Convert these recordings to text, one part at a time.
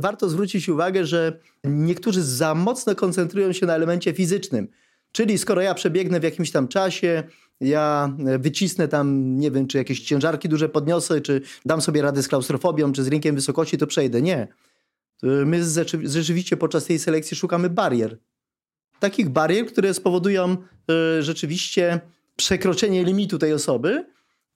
warto zwrócić uwagę, że niektórzy za mocno koncentrują się na elemencie fizycznym. Czyli skoro ja przebiegnę w jakimś tam czasie, ja wycisnę tam, nie wiem, czy jakieś ciężarki duże podniosę, czy dam sobie radę z klaustrofobią, czy z rynkiem wysokości, to przejdę. Nie. My rzeczywiście podczas tej selekcji szukamy barier. Takich barier, które spowodują y, rzeczywiście przekroczenie limitu tej osoby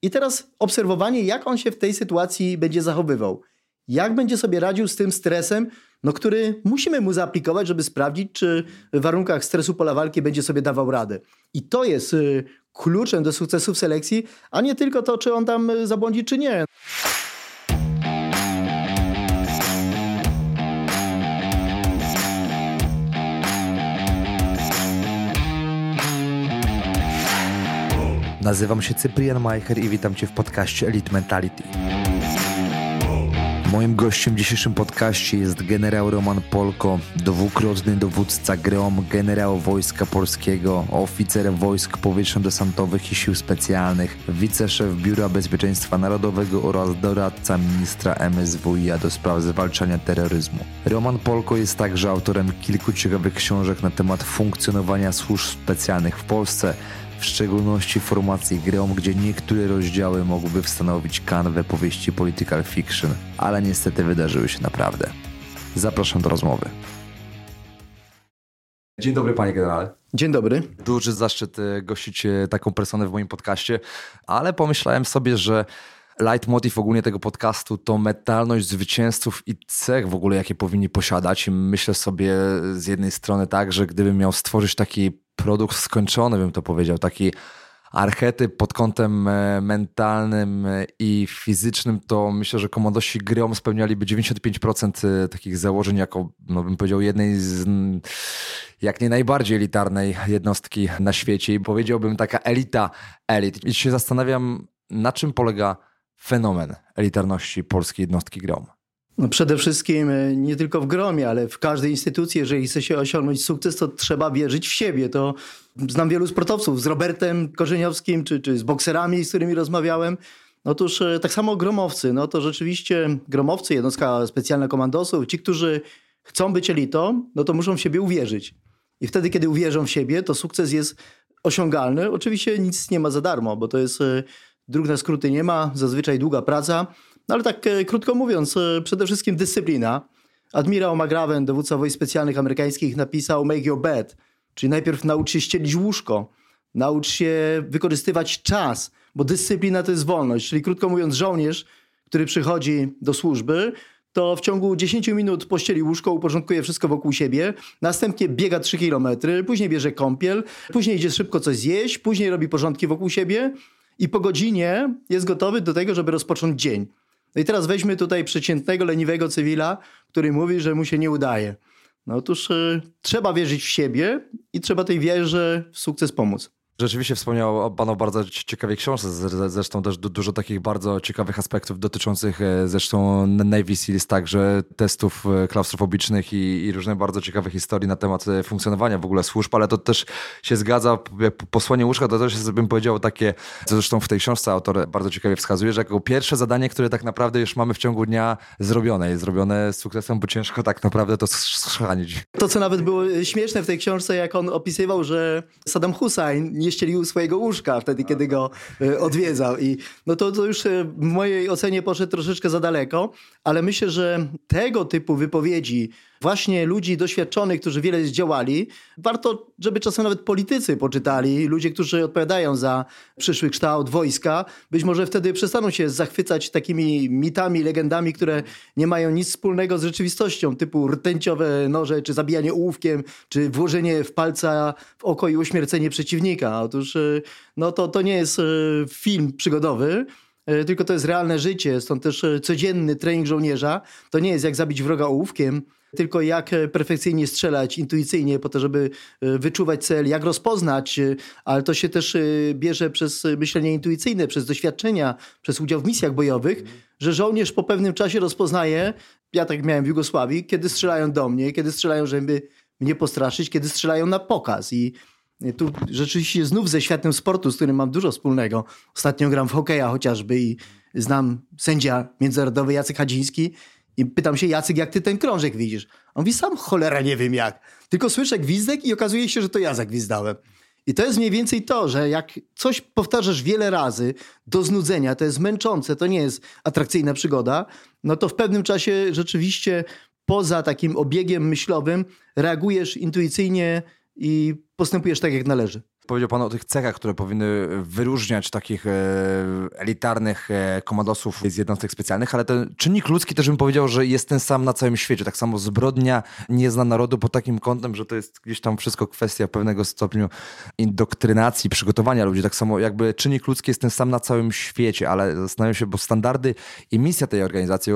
i teraz obserwowanie, jak on się w tej sytuacji będzie zachowywał. Jak będzie sobie radził z tym stresem, no, który musimy mu zaaplikować, żeby sprawdzić, czy w warunkach stresu pola walki będzie sobie dawał radę. I to jest y, kluczem do sukcesu w selekcji, a nie tylko to, czy on tam y, zabłądzi, czy nie. Nazywam się Cyprian Majcher i witam Cię w podcaście Elite Mentality. Moim gościem w dzisiejszym podcaście jest generał Roman Polko, dwukrotny dowódca GROM, generał Wojska Polskiego, oficer wojsk powietrzno-desantowych i sił specjalnych, wiceszef Biura Bezpieczeństwa Narodowego oraz doradca ministra MSWiA do spraw zwalczania terroryzmu. Roman Polko jest także autorem kilku ciekawych książek na temat funkcjonowania służb specjalnych w Polsce, w szczególności formacji Greom, gdzie niektóre rozdziały mogłyby stanowić kanwę powieści political fiction, ale niestety wydarzyły się naprawdę. Zapraszam do rozmowy. Dzień dobry, panie generale. Dzień dobry. Duży zaszczyt e, gościć e, taką personę w moim podcaście, ale pomyślałem sobie, że leitmotiv ogólnie tego podcastu to mentalność zwycięzców i cech w ogóle, jakie powinni posiadać. myślę sobie z jednej strony tak, że gdybym miał stworzyć taki produkt skończony, bym to powiedział, taki archetyp pod kątem e, mentalnym e, i fizycznym, to myślę, że komandosi grom spełnialiby 95% e, takich założeń jako, no bym powiedział, jednej z jak nie najbardziej elitarnej jednostki na świecie i powiedziałbym taka elita elit. I się zastanawiam, na czym polega fenomen elitarności polskiej jednostki grom. No przede wszystkim e, nie tylko w gromie, ale w każdej instytucji, jeżeli chce się osiągnąć sukces, to trzeba wierzyć w siebie. To znam wielu sportowców z Robertem Korzeniowskim, czy, czy z bokserami, z którymi rozmawiałem. Otóż e, tak samo gromowcy, no to rzeczywiście gromowcy, jednostka specjalna komandosów, ci, którzy chcą być elitą, no to muszą w siebie uwierzyć. I wtedy, kiedy uwierzą w siebie, to sukces jest osiągalny. Oczywiście nic nie ma za darmo, bo to jest e, dróg na skróty nie ma, zazwyczaj długa praca, no ale tak e, krótko mówiąc, e, przede wszystkim dyscyplina. Admirał McGraven, dowódca wojsk specjalnych amerykańskich, napisał make your bed, czyli najpierw naucz się ścielić łóżko, naucz się wykorzystywać czas, bo dyscyplina to jest wolność, czyli krótko mówiąc żołnierz, który przychodzi do służby, to w ciągu 10 minut pościeli łóżko, uporządkuje wszystko wokół siebie, następnie biega 3 km, później bierze kąpiel, później idzie szybko coś zjeść, później robi porządki wokół siebie i po godzinie jest gotowy do tego, żeby rozpocząć dzień. No i teraz weźmy tutaj przeciętnego, leniwego cywila, który mówi, że mu się nie udaje. No otóż y, trzeba wierzyć w siebie i trzeba tej wierze w sukces pomóc. Rzeczywiście wspomniał Pan o bardzo ciekawej książce, zresztą też dużo takich bardzo ciekawych aspektów dotyczących e, zresztą Navy Seals, także testów e, klaustrofobicznych i, i różnych bardzo ciekawych historii na temat e, funkcjonowania w ogóle służb, ale to też się zgadza, posłanie łóżka to też jest, bym powiedział, takie, zresztą w tej książce autor bardzo ciekawie wskazuje, że jako pierwsze zadanie, które tak naprawdę już mamy w ciągu dnia zrobione i zrobione z sukcesem, bo ciężko tak naprawdę to schrzanić. To, co nawet było śmieszne w tej książce, jak on opisywał, że Saddam Hussein nie ścielił swojego łóżka wtedy, kiedy go e, odwiedzał. I no to, to już e, w mojej ocenie poszedł troszeczkę za daleko, ale myślę, że tego typu wypowiedzi właśnie ludzi doświadczonych, którzy wiele zdziałali, warto, żeby czasem nawet politycy poczytali, ludzie, którzy odpowiadają za przyszły kształt wojska, być może wtedy przestaną się zachwycać takimi mitami, legendami, które nie mają nic wspólnego z rzeczywistością, typu rtęciowe noże, czy zabijanie ołówkiem, czy włożenie w palca w oko i uśmiercenie przeciwnika. Otóż y, no to, to nie jest y, film przygodowy, y, tylko to jest realne życie, stąd też codzienny trening żołnierza. To nie jest jak zabić wroga ołówkiem, tylko jak e, perfekcyjnie strzelać intuicyjnie po to, żeby e, wyczuwać cel, jak rozpoznać, e, ale to się też bierze przez myślenie intuicyjne, przez doświadczenia, przez udział w misjach bojowych, że żołnierz po pewnym czasie rozpoznaje, ja tak miałem w Jugosławii, kiedy strzelają do mnie, kiedy strzelają, żeby mnie postraszyć, kiedy strzelają na pokaz. I tu rzeczywiście znów ze światem sportu, z którym mam dużo wspólnego. Ostatnio gram w hokeja chociażby i znam sędzia międzynarodowy Jacek Hadziński I pytam się, Jacek, jak ty ten krążek widzisz? On mówi, sam cholera nie wiem jak. Tylko słyszę gwizdek i okazuje się, że to ja zagwizdałem. I to jest mniej więcej to, że jak coś powtarzasz wiele razy do znudzenia, to jest męczące, to nie jest atrakcyjna przygoda, no to w pewnym czasie rzeczywiście poza takim obiegiem myślowym reagujesz intuicyjnie i postępujesz tak, jak należy. Powiedział Pan o tych cechach, które powinny wyróżniać takich e, elitarnych e, komandosów z jednostek specjalnych, ale ten czynnik ludzki też bym powiedział, że jest ten sam na całym świecie. Tak samo zbrodnia nie zna narodu pod takim kątem, że to jest gdzieś tam wszystko kwestia pewnego stopniu indoktrynacji, przygotowania ludzi. Tak samo jakby czynnik ludzki jest ten sam na całym świecie, ale zastanawiam się, bo standardy i misja tej organizacji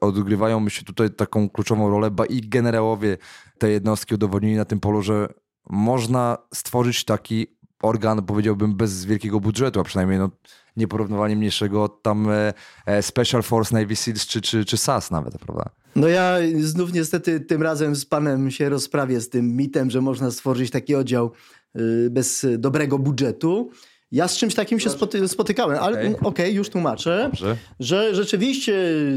odgrywają, myślę, tutaj taką kluczową rolę, bo i generałowie tej jednostki udowodnili na tym polu, że można stworzyć taki organ, powiedziałbym, bez wielkiego budżetu, a przynajmniej no, nieporównywalnie mniejszego od tam e, e Special Force Navy Seals czy, czy, czy SAS nawet, prawda? No ja znów niestety tym razem z panem się rozprawię z tym mitem, że można stworzyć taki oddział y, bez dobrego budżetu. Ja z czymś takim się spoty spotykałem, ale okej, okay. okay, już tłumaczę, Dobrze. że rzeczywiście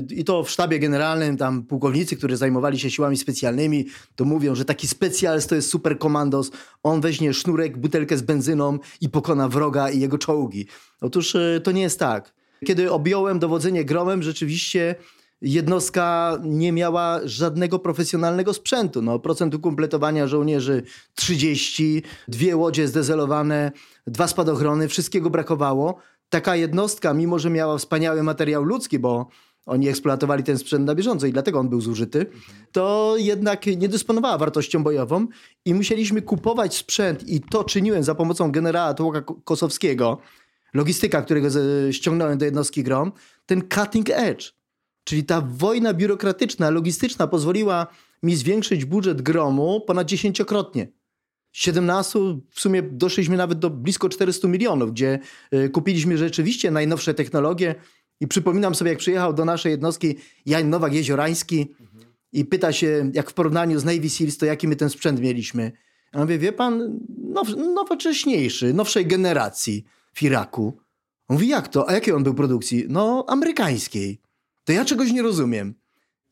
i to w sztabie generalnym tam pułkownicy, którzy zajmowali się siłami specjalnymi, to mówią, że taki specjalist to jest super komandos, on weźmie sznurek, butelkę z benzyną i pokona wroga i jego czołgi. Otóż e, to nie jest tak. Kiedy objąłem dowodzenie gromem, rzeczywiście jednostka nie miała żadnego profesjonalnego sprzętu. No, procent ukompletowania żołnierzy 30, dwie łodzie zdezelowane, dwa spadochrony, wszystkiego brakowało. Taka jednostka, mimo że miała wspaniały materiał ludzki, bo oni eksploatowali ten sprzęt na bieżąco i dlatego on był zużyty, to jednak nie dysponowała wartością bojową i musieliśmy kupować sprzęt i to czyniłem za pomocą generała Tłoka Kosowskiego, logistyka, którego ściągnąłem do jednostki GROM, ten cutting edge. Czyli ta wojna biurokratyczna, logistyczna pozwoliła mi zwiększyć budżet gromu ponad dziesięciokrotnie. 17 w sumie doszliśmy nawet do blisko 400 milionów, gdzie y, kupiliśmy rzeczywiście najnowsze technologie. I przypominam sobie, jak przyjechał do naszej jednostki Jan Nowak-Jeziorański mhm. i pyta się, jak w porównaniu z Navy Seals, to jaki my ten sprzęt mieliśmy. Ja mówię, wie pan, now, nowocześniejszy, nowszej generacji w Iraku. On mówi, jak to? A jakiej on był produkcji? No, amerykańskiej to ja czegoś nie rozumiem.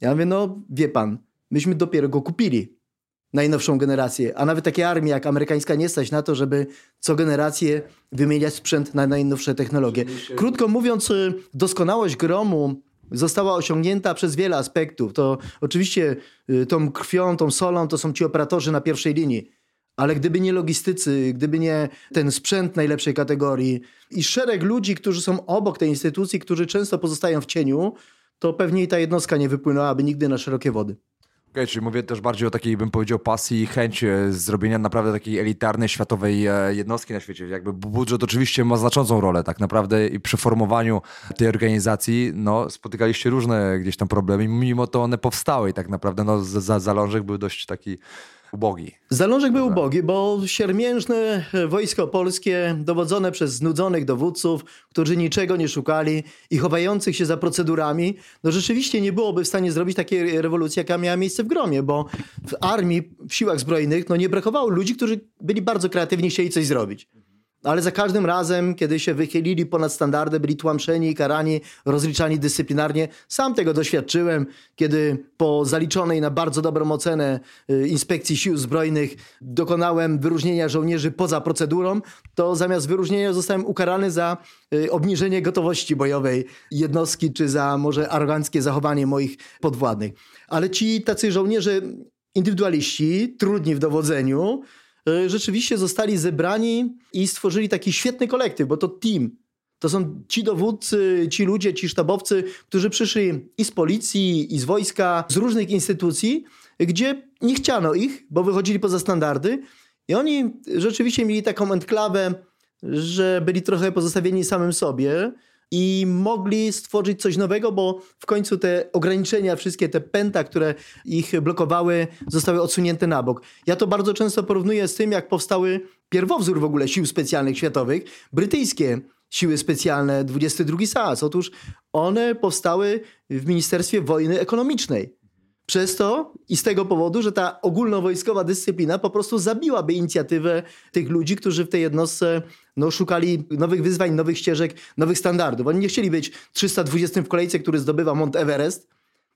Ja mówię, no wie pan, myśmy dopiero go kupili. Najnowszą generację, a nawet takie armie jak amerykańska nie stać na to, żeby co generację wymieniać sprzęt na najnowsze technologie. Krótko mówiąc, y, doskonałość gromu została osiągnięta przez wiele aspektów. To oczywiście y, tą krwią, tą solą to są ci operatorzy na pierwszej linii. Ale gdyby nie logistycy, gdyby nie ten sprzęt najlepszej kategorii i szereg ludzi, którzy są obok tej instytucji, którzy często pozostają w cieniu, to pewnie i ta jednostka nie wypłynęłaby nigdy na szerokie wody. Okay, czyli mówię też bardziej o takiej, bym powiedział, pasji i chęci e, zrobienia naprawdę takiej elitarnej, światowej e, jednostki na świecie. Jakby budżet oczywiście ma znaczącą rolę tak naprawdę i przy formowaniu tej organizacji no, spotykaliście różne gdzieś tam problemy, mimo to one powstały i tak naprawdę no, za, zalążek był dość taki ubogi. Zalążek był ubogi, bo siermiężne wojsko polskie, dowodzone przez znudzonych dowódców, którzy niczego nie szukali i chowających się za procedurami, no rzeczywiście nie byłoby w stanie zrobić takiej rewolucji, jaka miała miejsce w Gromie, bo w armii, w siłach zbrojnych, no nie brakowało ludzi, którzy byli bardzo kreatywni i chcieli coś zrobić ale za każdym razem, kiedy się wychylili ponad standardy, byli tłamszeni, karani, rozliczani dyscyplinarnie. Sam tego doświadczyłem, kiedy po zaliczonej na bardzo dobrą ocenę y, inspekcji sił zbrojnych dokonałem wyróżnienia żołnierzy poza procedurą, to zamiast wyróżnienia zostałem ukarany za y, obniżenie gotowości bojowej jednostki, czy za może aroganckie zachowanie moich podwładnych. Ale ci tacy żołnierze indywidualiści, trudni w dowodzeniu, rzeczywiście zostali zebrani i stworzyli taki świetny kolektyw, bo to team. To są ci dowódcy, ci ludzie, ci sztabowcy, którzy przyszli i z policji, i z wojska, z różnych instytucji, gdzie nie chciano ich, bo wychodzili poza standardy. I oni rzeczywiście mieli taką enklawę, że byli trochę pozostawieni samym sobie i mogli stworzyć coś nowego, bo w końcu te ograniczenia, wszystkie te pęta, które ich blokowały, zostały odsunięte na bok. Ja to bardzo często porównuję z tym, jak powstały pierwowzór w ogóle sił specjalnych światowych, brytyjskie siły specjalne 22 SAS. Otóż one powstały w Ministerstwie Wojny Ekonomicznej. Przez to i z tego powodu, że ta ogólnowojskowa dyscyplina po prostu zabiłaby inicjatywę tych ludzi, którzy w tej jednostce no, szukali nowych wyzwań, nowych ścieżek, nowych standardów. Oni nie chcieli być 320 w kolejce, który zdobywa Mont Everest,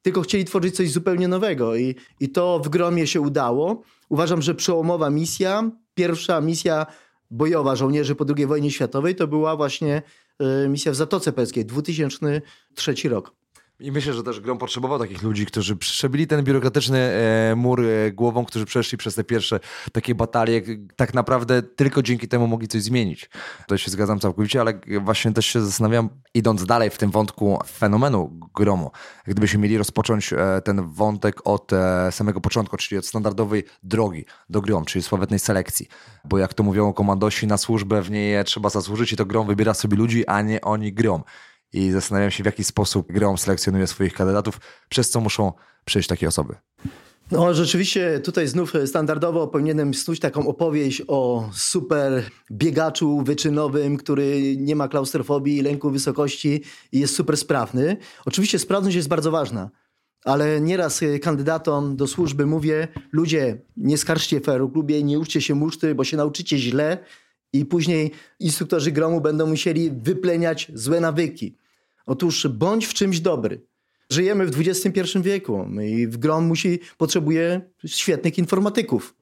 tylko chcieli tworzyć coś zupełnie nowego i, i to w gromie się udało. Uważam, że przełomowa misja, pierwsza misja bojowa żołnierzy po II wojnie światowej to była właśnie y, misja w Zatoce Perskiej, 2003 rok. I myślę, że też Grom potrzebował takich ludzi, którzy przebili ten biurokratyczny e, mur e, głową, którzy przeszli przez te pierwsze takie batalie. Tak naprawdę tylko dzięki temu mogli coś zmienić. To się zgadzam całkowicie, ale właśnie też się zastanawiam, idąc dalej w tym wątku fenomenu Gromu, gdybyśmy mieli rozpocząć e, ten wątek od e, samego początku, czyli od standardowej drogi do Grom, czyli sławetnej selekcji. Bo jak to mówią komandosi, na służbę w niej trzeba zasłużyć i to Grom wybiera sobie ludzi, a nie oni Grom i zastanawiam się, w jaki sposób Grom selekcjonuje swoich kandydatów, przez co muszą przejść takie osoby. No, rzeczywiście tutaj znów standardowo powinienem snuć taką opowieść o super biegaczu wyczynowym, który nie ma klaustrofobii, lęku wysokości i jest super sprawny. Oczywiście sprawność jest bardzo ważna, ale nieraz kandydatom do służby mówię, ludzie, nie skarżcie feru klubie, nie uczcie się muszty, bo się nauczycie źle i później instruktorzy gromu będą musieli wypleniać złe nawyki. Otóż bądź w czymś dobry. Żyjemy w XXI wieku i w Grom musi, potrzebuje świetnych informatyków.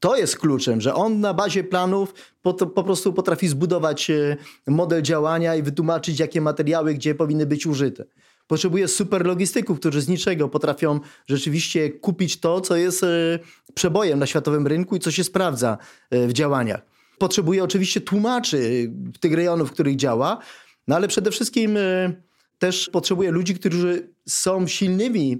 To jest kluczem, że on na bazie planów po, po, prostu potrafi zbudować e, model działania i wytłumaczyć, jakie materiały gdzie powinny być użyte. Potrzebuje super logistyków, którzy z niczego potrafią rzeczywiście kupić to, co jest e, przebojem na światowym rynku i co się sprawdza e, w działaniach. Potrzebuje oczywiście tłumaczy tych rejonów, w których działa, no ale przede wszystkim e, też potrzebuje ludzi, którzy są silnymi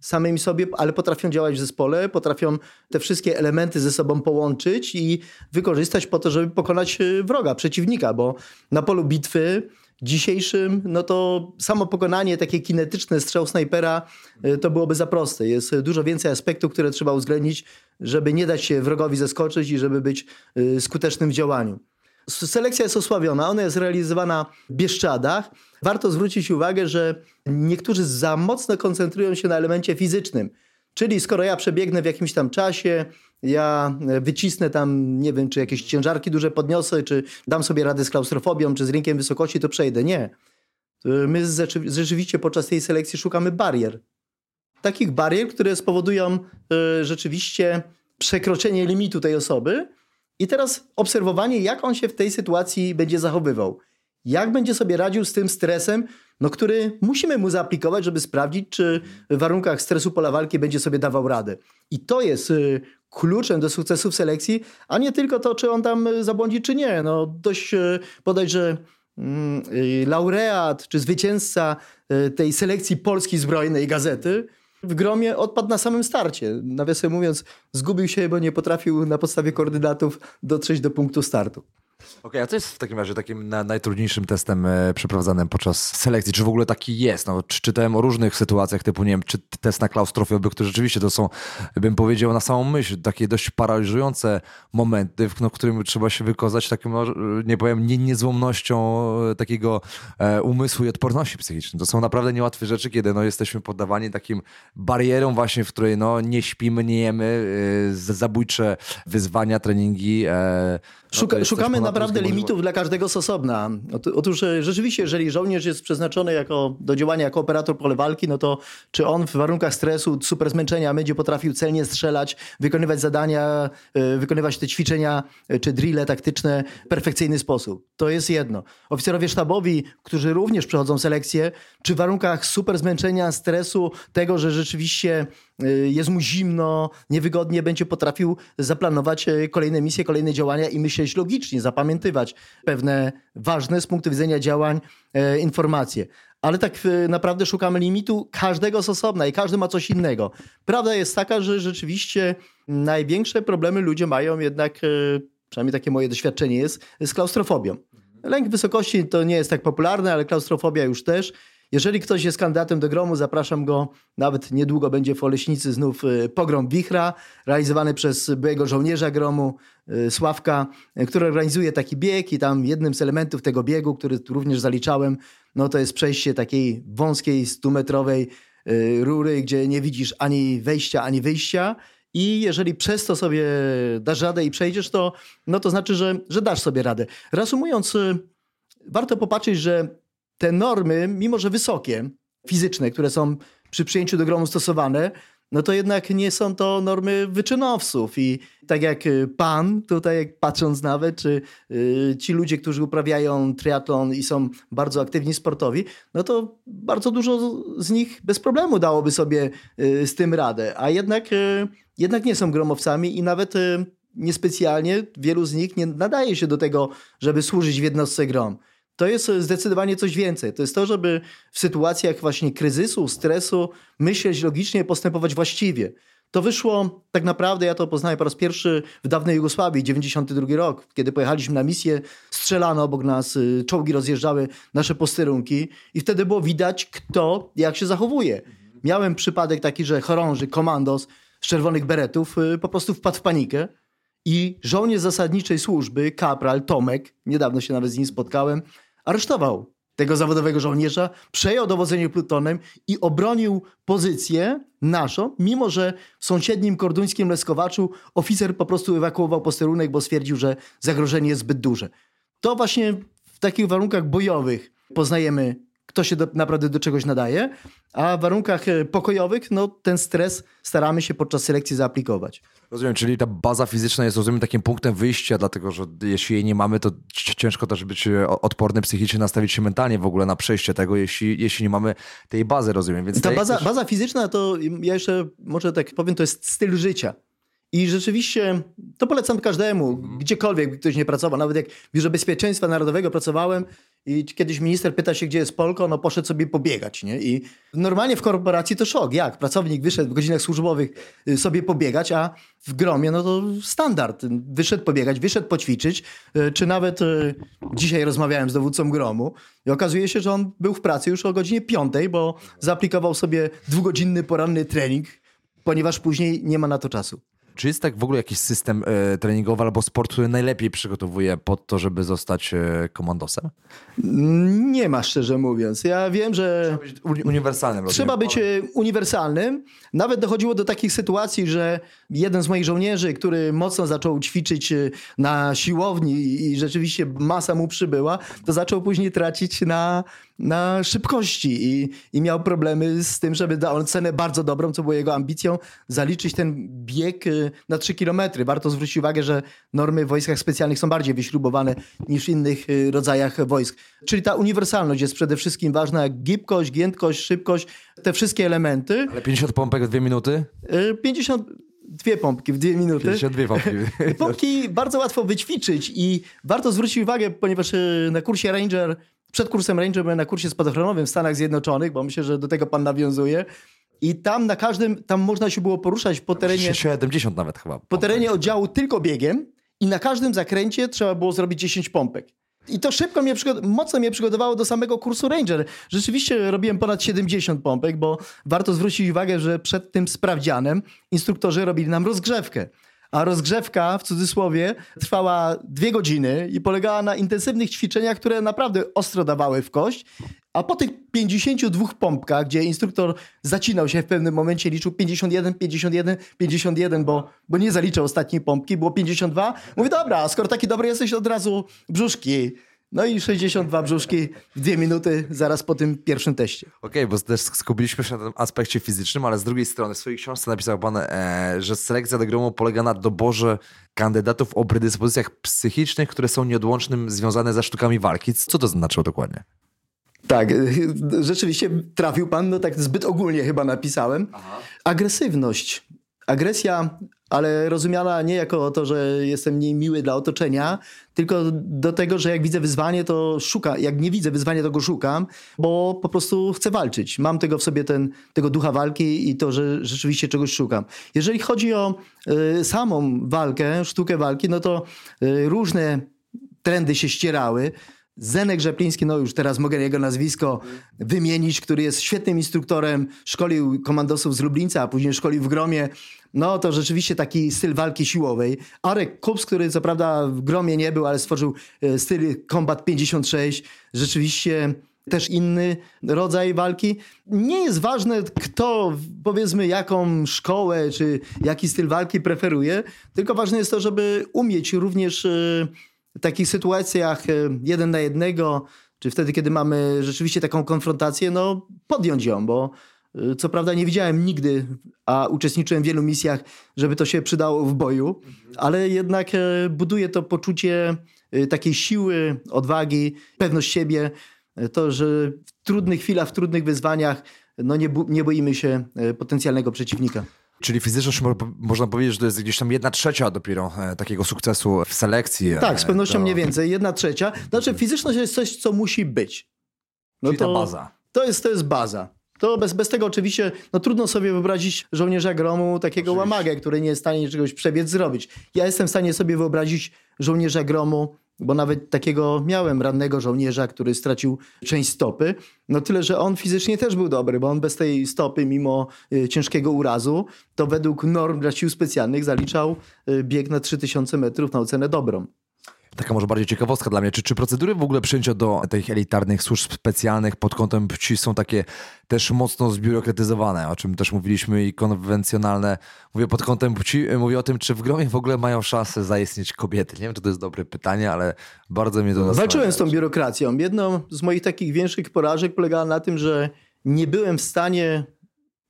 samymi sobie, ale potrafią działać w zespole, potrafią te wszystkie elementy ze sobą połączyć i wykorzystać po to, żeby pokonać e, wroga, przeciwnika, bo na polu bitwy dzisiejszym, no to samo pokonanie, takie kinetyczne strzał snajpera, e, to byłoby za proste. Jest dużo więcej aspektów, które trzeba uwzględnić, żeby nie dać się wrogowi zaskoczyć i żeby być skutecznym w działaniu. Selekcja jest osławiona, ona jest realizowana w Bieszczadach. Warto zwrócić uwagę, że niektórzy za mocno koncentrują się na elemencie fizycznym. Czyli skoro ja przebiegnę w jakimś tam czasie, ja wycisnę tam, nie wiem, czy jakieś ciężarki duże podniosę, czy dam sobie radę z klaustrofobią, czy z rynkiem wysokości, to przejdę. Nie. My rzeczywiście podczas tej selekcji szukamy barier. Takich barier, które spowodują y, rzeczywiście przekroczenie limitu tej osoby, i teraz obserwowanie, jak on się w tej sytuacji będzie zachowywał. Jak będzie sobie radził z tym stresem, no, który musimy mu zaaplikować, żeby sprawdzić, czy w warunkach stresu pola walki będzie sobie dawał radę. I to jest y, kluczem do sukcesu w selekcji, a nie tylko to, czy on tam zabłądzi, czy nie. No, dość y, że mm, y, laureat czy zwycięzca tej selekcji Polskiej Zbrojnej Gazety w gromie odpadł na samym starcie. Nawiasem mówiąc, zgubił się, bo nie potrafił na podstawie koordynatów dotrzeć do punktu startu. Okay, a co jest w takim razie takim na, najtrudniejszym testem e, przeprowadzanym podczas selekcji? Czy w ogóle taki jest? No, czy, czytałem o różnych sytuacjach, typu, nie wiem, czy test na klaustrofobię, który rzeczywiście to są, bym powiedział, na samą myśl, takie dość paraliżujące momenty, w no, którym trzeba się wykazać taką, no, nie powiem, nie, niezłomnością e, takiego e, umysłu i odporności psychicznej. To są naprawdę niełatwe rzeczy, kiedy no, jesteśmy poddawani takim barierom właśnie, w której no, nie śpimy, nie jemy, e, zabójcze wyzwania, treningi. E, no, Szuka, szukamy naprawdę limitów dla każdego z osobna. Otóż e, rzeczywiście, jeżeli żołnierz jest przeznaczony jako, do działania jako operator pole walki, no to czy on w warunkach stresu, super zmęczenia będzie potrafił celnie strzelać, wykonywać zadania, e, wykonywać te ćwiczenia e, czy drille taktyczne w perfekcyjny sposób. To jest jedno. Oficerowie sztabowi, którzy również przechodzą selekcję, czy w warunkach super zmęczenia, stresu, tego, że rzeczywiście jest mu zimno, niewygodnie, będzie potrafił zaplanować kolejne misje, kolejne działania i myśleć logicznie, zapamiętywać pewne ważne z punktu widzenia działań e, informacje. Ale tak naprawdę szukamy limitu każdego z osobna i każdy ma coś innego. Prawda jest taka, że rzeczywiście największe problemy ludzie mają jednak, przynajmniej takie moje doświadczenie jest, z klaustrofobią. Lęk wysokości to nie jest tak popularne, ale klaustrofobia już też. Jeżeli ktoś jest kandydatem do gromu, zapraszam go. Nawet niedługo będzie w Oleśnicy znów y, pogrom Wichra, realizowany przez byłego żołnierza gromu y, Sławka, y, który organizuje taki bieg i tam jednym z elementów tego biegu, który również zaliczałem, no to jest przejście takiej wąskiej, stumetrowej rury, gdzie nie widzisz ani wejścia, ani wyjścia. I jeżeli przez to sobie dasz radę i przejdziesz, to, no to znaczy, że, że dasz sobie radę. Reasumując, warto popatrzeć, że te normy, mimo że wysokie, fizyczne, które są przy przyjęciu do gromu stosowane, no to jednak nie są to normy wyczynowców. I tak jak y, pan, tutaj jak patrząc nawet, czy y, ci ludzie, którzy uprawiają triatlon i są bardzo aktywni sportowi, no to bardzo dużo z nich bez problemu dałoby sobie y, z tym radę. A jednak, jednak nie są gromowcami i nawet niespecjalnie wielu z nich nie nadaje się do tego, żeby służyć w jednostce grom. To jest zdecydowanie coś więcej. To jest to, żeby w sytuacjach właśnie kryzysu, stresu myśleć logicznie, postępować właściwie. To wyszło tak naprawdę, ja to poznaję po raz pierwszy w dawnej Jugosławii, 92 rok, kiedy pojechaliśmy na misję, strzelano obok nas, y, czołgi rozjeżdżały nasze posterunki i wtedy było widać, kto jak się zachowuje. Miałem przypadek taki, że chorąży, komandos z czerwonych beretów y, po prostu wpadł w panikę i żołnierz zasadniczej służby, kapral Tomek, niedawno się nawet z nim spotkałem, aresztował tego zawodowego żołnierza, przejął dowodzenie plutonem i obronił pozycję naszą, mimo że w sąsiednim korduńskim Leskowaczu oficer po prostu ewakuował posterunek, bo stwierdził, że zagrożenie jest zbyt duże. To właśnie w takich warunkach bojowych poznajemy, kto się do, naprawdę do czegoś nadaje, a w warunkach e, pokojowych no, ten stres staramy się podczas selekcji zaaplikować. Rozumiem, czyli ta baza fizyczna jest, rozumiem, takim punktem wyjścia, dlatego że jeśli jej nie mamy, to ciężko też być e, odporny psychicznie, nastawić się mentalnie w ogóle na przejście tego, jeśli, jeśli nie mamy tej bazy, rozumiem. Więc ta baza, też... baza fizyczna to, ja jeszcze może tak powiem, to jest styl życia. I rzeczywiście to polecam każdemu, gdziekolwiek ktoś nie pracował. Nawet jak w Biurze Bezpieczeństwa Narodowego pracowałem i kiedyś minister pyta się, gdzie jest Polko, no poszedł sobie pobiegać. Nie? I normalnie w korporacji to szok. Jak? Pracownik wyszedł w godzinach służbowych y, sobie pobiegać, a w gromie no to standard. Wyszedł pobiegać, wyszedł poćwiczyć, y, czy nawet y, dzisiaj rozmawiałem z dowódcą gromu i okazuje się, że on był w pracy już o godzinie piątej, bo zaaplikował sobie dwugodzinny poranny trening, ponieważ później nie ma na to czasu. Czy jest tak w ogóle jakiś system e, treningowy albo sport, który najlepiej przygotowuje pod to, żeby zostać e, komandosem? Nie ma, szczerze mówiąc. Ja wiem, że. Trzeba być uniwersalnym. Trzeba być e, uniwersalnym. Nawet dochodziło do takich sytuacji, że jeden z moich żołnierzy, który mocno zaczął ćwiczyć na siłowni i rzeczywiście masa mu przybyła, to zaczął później tracić na, na szybkości i, i miał problemy z tym, żeby dał cenę bardzo dobrą, co było jego ambicją, zaliczyć ten bieg e, na 3 kilometry. Warto zwrócić uwagę, że normy w wojskach specjalnych są bardziej wyśrubowane niż w innych e, rodzajach wojsk. Czyli ta uniwersalność jest przede wszystkim ważna, jak gibkość, giętkość, szybkość, te wszystkie elementy. Ale 50 pompek w dwie minuty? 50 e, dwie pompki w dwie minuty. 52 pompki. pompki bardzo łatwo wyćwiczyć i warto zwrócić uwagę, ponieważ na kursie Ranger przed kursem Ranger byłem na kursie spadochronowym w Stanach Zjednoczonych, bo myślę, że do tego pan nawiązuje. I tam na każdym, tam można się było poruszać po terenie... 70 nawet chyba. Po terenie oddziału tylko biegiem i na każdym zakręcie trzeba było zrobić 10 pompek. I to szybko mnie, mocno mnie przygotowało do samego kursu Ranger. Rzeczywiście robiłem ponad 70 pompek, bo warto zwrócić uwagę, że przed tym sprawdzianem instruktorzy robili nam rozgrzewkę a rozgrzewka w cudzysłowie trwała dwie godziny i polegała na intensywnych ćwiczeniach, które naprawdę ostro dawały w kość. A po tych 52 pompkach, gdzie instruktor zacinał się w pewnym momencie, liczył 51, 51, 51, bo, bo nie zaliczał ostatniej pompki, było 52. Mówi, dobra, skoro taki dobry jesteś, od razu brzuszki. No i 62 brzuszki w dwie minuty zaraz po tym pierwszym teście. Okej, okay, bo też skupiliśmy się na tym aspekcie fizycznym, ale z drugiej strony w swojej książce napisał pan, e, że selekcja do gromu polega na doborze kandydatów o predyspozycjach psychicznych, które są nieodłącznym związane ze sztukami walki. Co to znaczyło dokładnie? Tak, rzeczywiście trafił pan, no tak zbyt ogólnie chyba napisałem. Aha. Agresywność. Agresja ale rozumiana nie jako to, że jestem mniej miły dla otoczenia, tylko do tego, że jak widzę wyzwanie, to szukam. Jak nie widzę wyzwania, to go szukam, bo po prostu chcę walczyć. Mam tego w sobie ten, tego ducha walki i to, że rzeczywiście czegoś szukam. Jeżeli chodzi o y, samą walkę, sztukę walki, no to y, różne trendy się ścierały. Zenek Rzepliński, no już teraz mogę jego nazwisko wymienić, który jest świetnym instruktorem, szkolił komandosów z Lublińca, a później szkolił w Gromie. No to rzeczywiście taki styl walki siłowej. Arek Kups, który co prawda w Gromie nie był, ale stworzył e, styl Combat 56. Rzeczywiście też inny rodzaj walki. Nie jest ważne, kto, powiedzmy, jaką szkołę czy jaki styl walki preferuje, tylko ważne jest to, żeby umieć również e, w takich sytuacjach e, jeden na jednego, czy wtedy, kiedy mamy rzeczywiście taką konfrontację, no podjąć ją, bo Y, co prawda nie widziałem nigdy, a uczestniczyłem w wielu misjach, żeby to się przydało w boju, ale jednak e, buduje to poczucie e, takiej siły, odwagi, pewność siebie. E, to, że w trudnych chwilach, w trudnych wyzwaniach no nie, nie boimy się potencjalnego przeciwnika. Czyli fizyczność można powiedzieć, że to jest gdzieś tam jedna trzecia dopiero takiego sukcesu w selekcji. Tak, z pewnością to... mniej więcej, jedna trzecia. Znaczy fizyczność jest coś, co musi być. No Czyli to, ta baza. To jest, to jest baza. To bez, bez tego oczywiście no, trudno sobie wyobrazić żołnierza gromu, takiego oczywiście. łamagę, który nie jest w stanie czegoś przebiec zrobić. Ja jestem w stanie sobie wyobrazić żołnierza gromu, bo nawet takiego miałem rannego żołnierza, który stracił część stopy. No tyle, że on fizycznie też był dobry, bo on bez tej stopy, mimo y, ciężkiego urazu, to według norm dla sił specjalnych zaliczał y, bieg na 3000 metrów na ocenę dobrą taka może bardziej ciekawostka dla mnie, czy, czy procedury w ogóle przyjęcia do tych elitarnych służb specjalnych pod kątem płci są takie też mocno zbiurokratyzowane, o czym też mówiliśmy i konwencjonalne. Mówię pod kątem płci, mówię o tym, czy w gromie w ogóle mają szansę zaistnieć kobiety. Nie wiem, czy to jest dobre pytanie, ale bardzo mnie to zastanawia. Walczyłem z tą biurokracją. Jedną z moich takich większych porażek polegała na tym, że nie byłem w stanie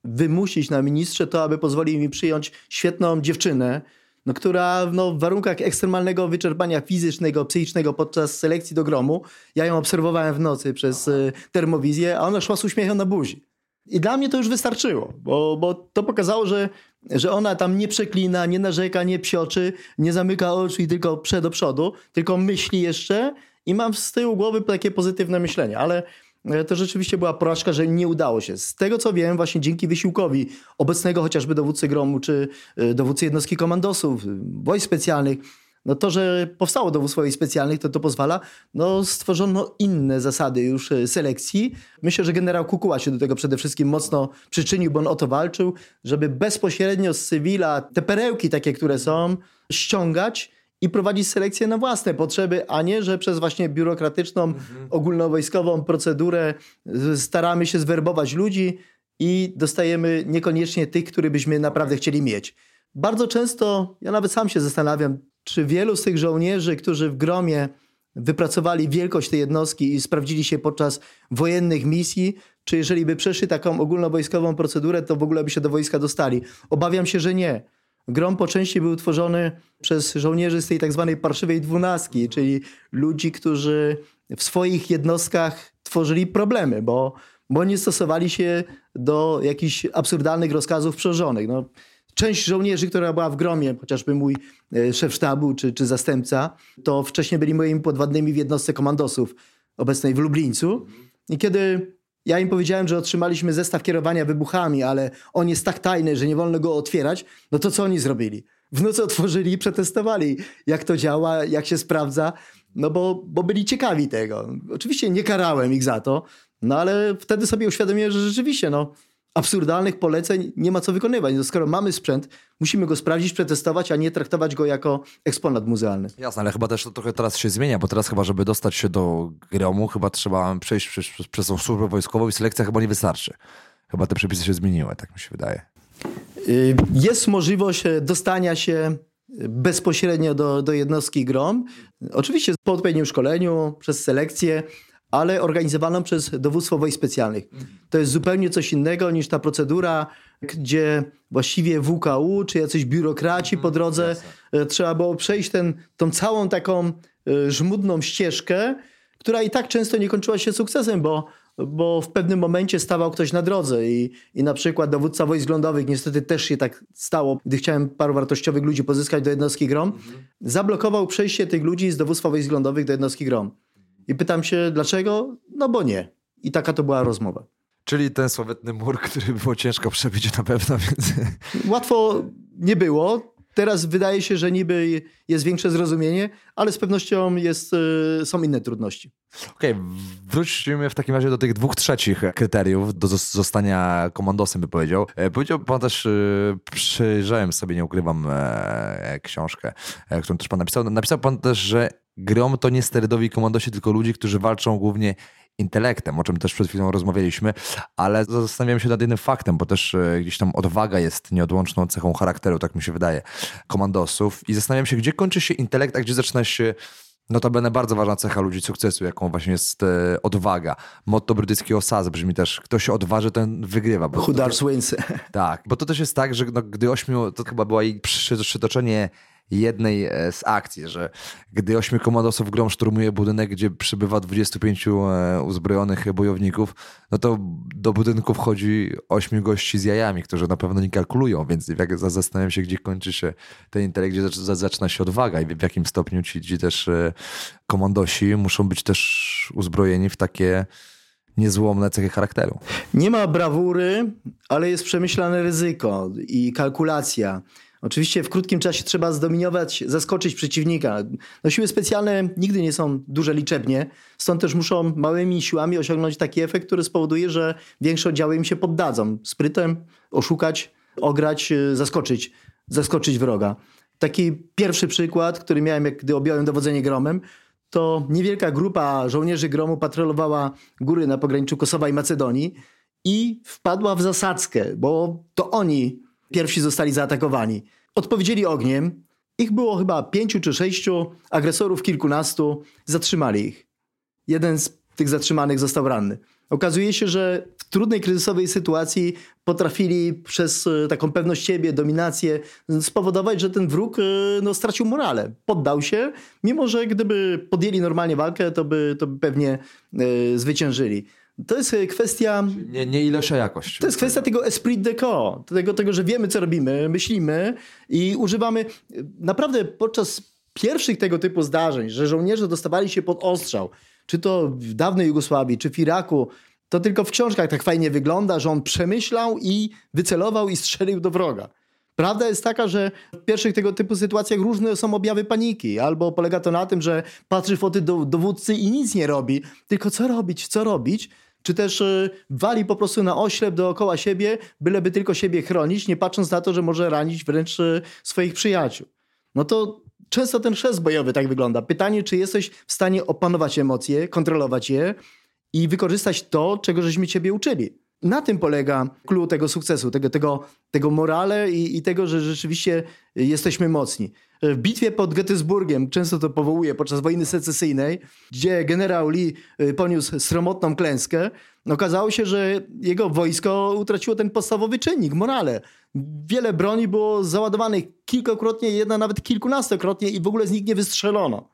wymusić na ministrze to, aby pozwolił mi przyjąć świetną dziewczynę, no, która no, w warunkach ekstremalnego wyczerpania fizycznego, psychicznego podczas selekcji do gromu, ja ją obserwowałem w nocy przez y, termowizję, a ona szła z uśmiechem na buzi. I dla mnie to już wystarczyło, bo, bo to pokazało, że, że ona tam nie przeklina, nie narzeka, nie psioczy, nie zamyka oczu i tylko prze do przodu, tylko myśli jeszcze i mam z tyłu głowy takie pozytywne myślenie, ale to rzeczywiście była porażka, że nie udało się. Z tego co wiem, właśnie dzięki wysiłkowi obecnego chociażby dowódcy Gromu, czy e, dowódcy jednostki komandosów, wojsk specjalnych, no to, że powstało dowództwo wojsk specjalnych, to to pozwala, no stworzono inne zasady już e, selekcji. Myślę, że generał Kukuła się do tego przede wszystkim mocno przyczynił, bo on o to walczył, żeby bezpośrednio z cywila te perełki takie, które są, ściągać i prowadzić selekcję na własne potrzeby, a nie, że przez właśnie biurokratyczną, mhm. ogólnowojskową procedurę staramy się zwerbować ludzi i dostajemy niekoniecznie tych, których byśmy naprawdę chcieli mieć. Bardzo często, ja nawet sam się zastanawiam, czy wielu z tych żołnierzy, którzy w gromie wypracowali wielkość tej jednostki i sprawdzili się podczas wojennych misji, czy jeżeli by przeszli taką ogólnowojskową procedurę, to w ogóle by się do wojska dostali. Obawiam się, że nie. Grom po części był tworzony przez żołnierzy z tej tak zwanej parszywej dwunastki, czyli ludzi, którzy w swoich jednostkach tworzyli problemy, bo, bo nie stosowali się do jakichś absurdalnych rozkazów przełożonych. No, część żołnierzy, która była w gromie, chociażby mój e, szef sztabu czy, czy zastępca, to wcześniej byli moimi podwładnymi w jednostce komandosów obecnej w Lublińcu. I kiedy ja im powiedziałem, że otrzymaliśmy zestaw kierowania wybuchami, ale on jest tak tajny, że nie wolno go otwierać. No to co oni zrobili? W nocy otworzyli i przetestowali, jak to działa, jak się sprawdza, no bo, bo byli ciekawi tego. Oczywiście nie karałem ich za to, no ale wtedy sobie uświadomiłem, że rzeczywiście, no absurdalnych poleceń nie ma co wykonywać. No, skoro mamy sprzęt, musimy go sprawdzić, przetestować, a nie traktować go jako eksponat muzealny. Jasne, ale chyba też to trochę teraz się zmienia, bo teraz chyba, żeby dostać się do gromu, chyba trzeba przejść przez, przez, tą służbę wojskową i selekcja chyba nie wystarczy. Chyba te przepisy się zmieniły, tak mi się wydaje. Y, jest możliwość e, dostania się bezpośrednio do, do jednostki GROM. Oczywiście po odpowiednim szkoleniu, przez selekcję, ale organizowaną przez dowództwo wojsk specjalnych. To jest zupełnie coś innego niż ta procedura, gdzie właściwie WKU czy jacyś biurokraci po drodze e, trzeba było przejść ten, tą całą taką e, żmudną ścieżkę, która i tak często nie kończyła się sukcesem, bo, bo w pewnym momencie stawał ktoś na drodze i, i na przykład dowódca wojsk lądowych, niestety też się tak stało, gdy chciałem paru wartościowych ludzi pozyskać do jednostki GROM, mhm. zablokował przejście tych ludzi z dowództwa wojsk lądowych do jednostki GROM. I pytam się, dlaczego? No bo nie. I taka to była rozmowa. Czyli ten sławetny mur, który było ciężko przebić na pewno. Więc... Łatwo nie było. Teraz wydaje się, że niby jest większe zrozumienie, ale z pewnością jest, y, są inne trudności. Okej, okay, wróćmy w takim razie do tych dwóch trzecich kryteriów do zostania komandosem, by powiedział. E, powiedział pan też, y, przyjrzałem sobie, nie ukrywam, e, książkę, e, którą też pan napisał. Napisał pan też, że grom to nie sterydowi komandosi, tylko ludzie, którzy walczą głównie intelektem, o czym też przed chwilą rozmawialiśmy, ale zastanawiam się nad jednym faktem, bo też e, gdzieś tam odwaga jest nieodłączną cechą charakteru, tak mi się wydaje, komandosów i zastanawiam się, gdzie kończy się intelekt, a gdzie zaczyna się Notabene bardzo ważna cecha ludzi sukcesu, jaką właśnie jest e, odwaga. Motto brytyjskiego SAS brzmi też, kto się odważy, ten wygrywa. Dares wins. Tak, bo to też jest tak, że no, gdy ośmiu, to chyba była jej przy- przytoczenie jednej e, z akcji, że gdy ośmiu komandosów grom szturmuje budynek, gdzie przybywa 25 e, uzbrojonych bojowników, no to do budynku wchodzi ośmiu gości z jajami, którzy na pewno nie kalkulują, więc jak za- zastanawiam się, gdzie kończy się ten intelekt, gdzie zac- za- zaczyna się odwaga i w jakim stopniu ci, ci też e, komandosi muszą być też uzbrojeni w takie niezłomne cechy charakteru. Nie ma brawury, ale jest przemyślane ryzyko i kalkulacja. Oczywiście w krótkim czasie trzeba zdominować, zaskoczyć przeciwnika. No, siły specjalne nigdy nie są duże liczebnie, stąd też muszą małymi siłami osiągnąć taki efekt, który spowoduje, że większe oddziały im się poddadzą. Sprytem oszukać, ograć, y, zaskoczyć, zaskoczyć wroga. Taki pierwszy przykład, który miałem, jak gdy objąłem dowodzenie gromem, to niewielka grupa żołnierzy gromu patrolowała góry na pograniczu Kosowa i Macedonii i wpadła w zasadzkę, bo to oni pierwsi zostali zaatakowani. Odpowiedzieli ogniem. Ich było chyba pięciu czy sześciu, agresorów kilkunastu, zatrzymali ich. Jeden z tych zatrzymanych został ranny. Okazuje się, że w trudnej kryzysowej sytuacji potrafili przez e, taką pewność siebie, dominację spowodować, że ten wróg e, no, stracił morale. Poddał się, mimo że gdyby podjęli normalnie walkę, to by, to by pewnie e, zwyciężyli. To jest e, kwestia Nie, nie ilość, a jakość. to jest kwestia tego esprit de corps, tego, tego, że wiemy, co robimy, myślimy i używamy. Naprawdę podczas pierwszych tego typu zdarzeń, że żołnierze dostawali się pod ostrzał, czy to w dawnej Jugosławii, czy w Iraku, to tylko w książkach tak fajnie wygląda, że on przemyślał i wycelował i strzelił do wroga. Prawda jest taka, że w pierwszych tego typu sytuacjach różne są objawy paniki. Albo polega to na tym, że patrzy foty do, dowódcy i nic nie robi, tylko co robić, co robić. Czy też y, wali po prostu na oślep dookoła siebie, byleby tylko siebie chronić, nie patrząc na to, że może ranić wręcz y, swoich przyjaciół. No to często ten chrzest bojowy tak wygląda. Pytanie, czy jesteś w stanie opanować emocje, kontrolować je i wykorzystać to, czego żeśmy ciebie uczyli. Na tym polega klucz tego sukcesu, tego, tego, tego morale i, i tego, że rzeczywiście jesteśmy mocni. W bitwie pod Gettysburgiem, często to powołuję podczas wojny secesyjnej, gdzie generał Lee y, poniósł sromotną klęskę, okazało się, że jego wojsko utraciło ten podstawowy czynnik, morale. Wiele broni było załadowanych kilkakrotnie, jedna nawet kilkunastokrotnie i w ogóle z nich nie wystrzelono.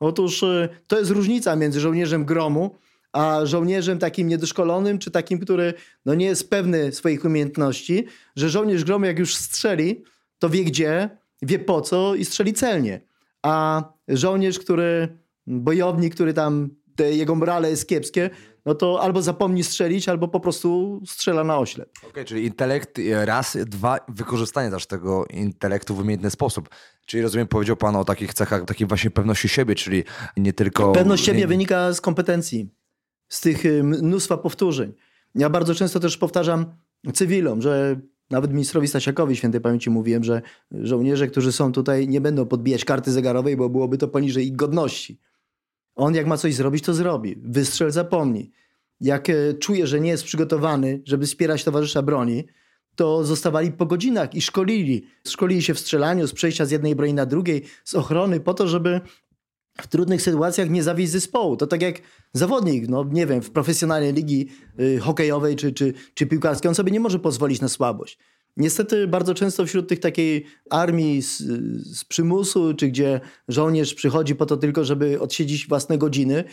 Otóż y, to jest różnica między żołnierzem gromu, a żołnierzem takim niedoszkolonym, czy takim, który no, nie jest pewny swoich umiejętności, że żołnierz gromu jak już strzeli, to wie gdzie, wie po co i strzeli celnie. A żołnierz, który, bojownik, który tam, te jego morale jest kiepskie, no to albo zapomni strzelić, albo po prostu strzela na oślep. Okej, czyli intelekt raz, dwa, wykorzystanie też tego intelektu w umiejętny sposób. Czyli rozumiem, powiedział Pan o takich cechach, takiej właśnie pewności siebie, czyli nie tylko... Pewność siebie nie, wynika z kompetencji, z tych y, mnóstwa powtórzeń. Ja bardzo często też powtarzam cywilom, że nawet ministrowi Stasiakowi świętej pamięci mówiłem, że żołnierze, którzy są tutaj, nie będą podbijać karty zegarowej, bo byłoby to poniżej ich godności. On jak ma coś zrobić, to zrobi. Wystrzel, zapomni. Jak e, czuje, że nie jest przygotowany, żeby wspierać towarzysza broni, to zostawali po godzinach i szkolili. Szkolili się w strzelaniu, z przejścia z jednej broni na drugiej, z ochrony, po to, żeby w trudnych sytuacjach nie zawieść zespołu. To tak jak zawodnik, no nie wiem, w profesjonalnej ligi y, hokejowej czy, czy, czy piłkarskiej, on sobie nie może pozwolić na słabość. Niestety bardzo często wśród tych takiej armii z, z przymusu, czy gdzie żołnierz przychodzi po to tylko, żeby odsiedzić własne godziny,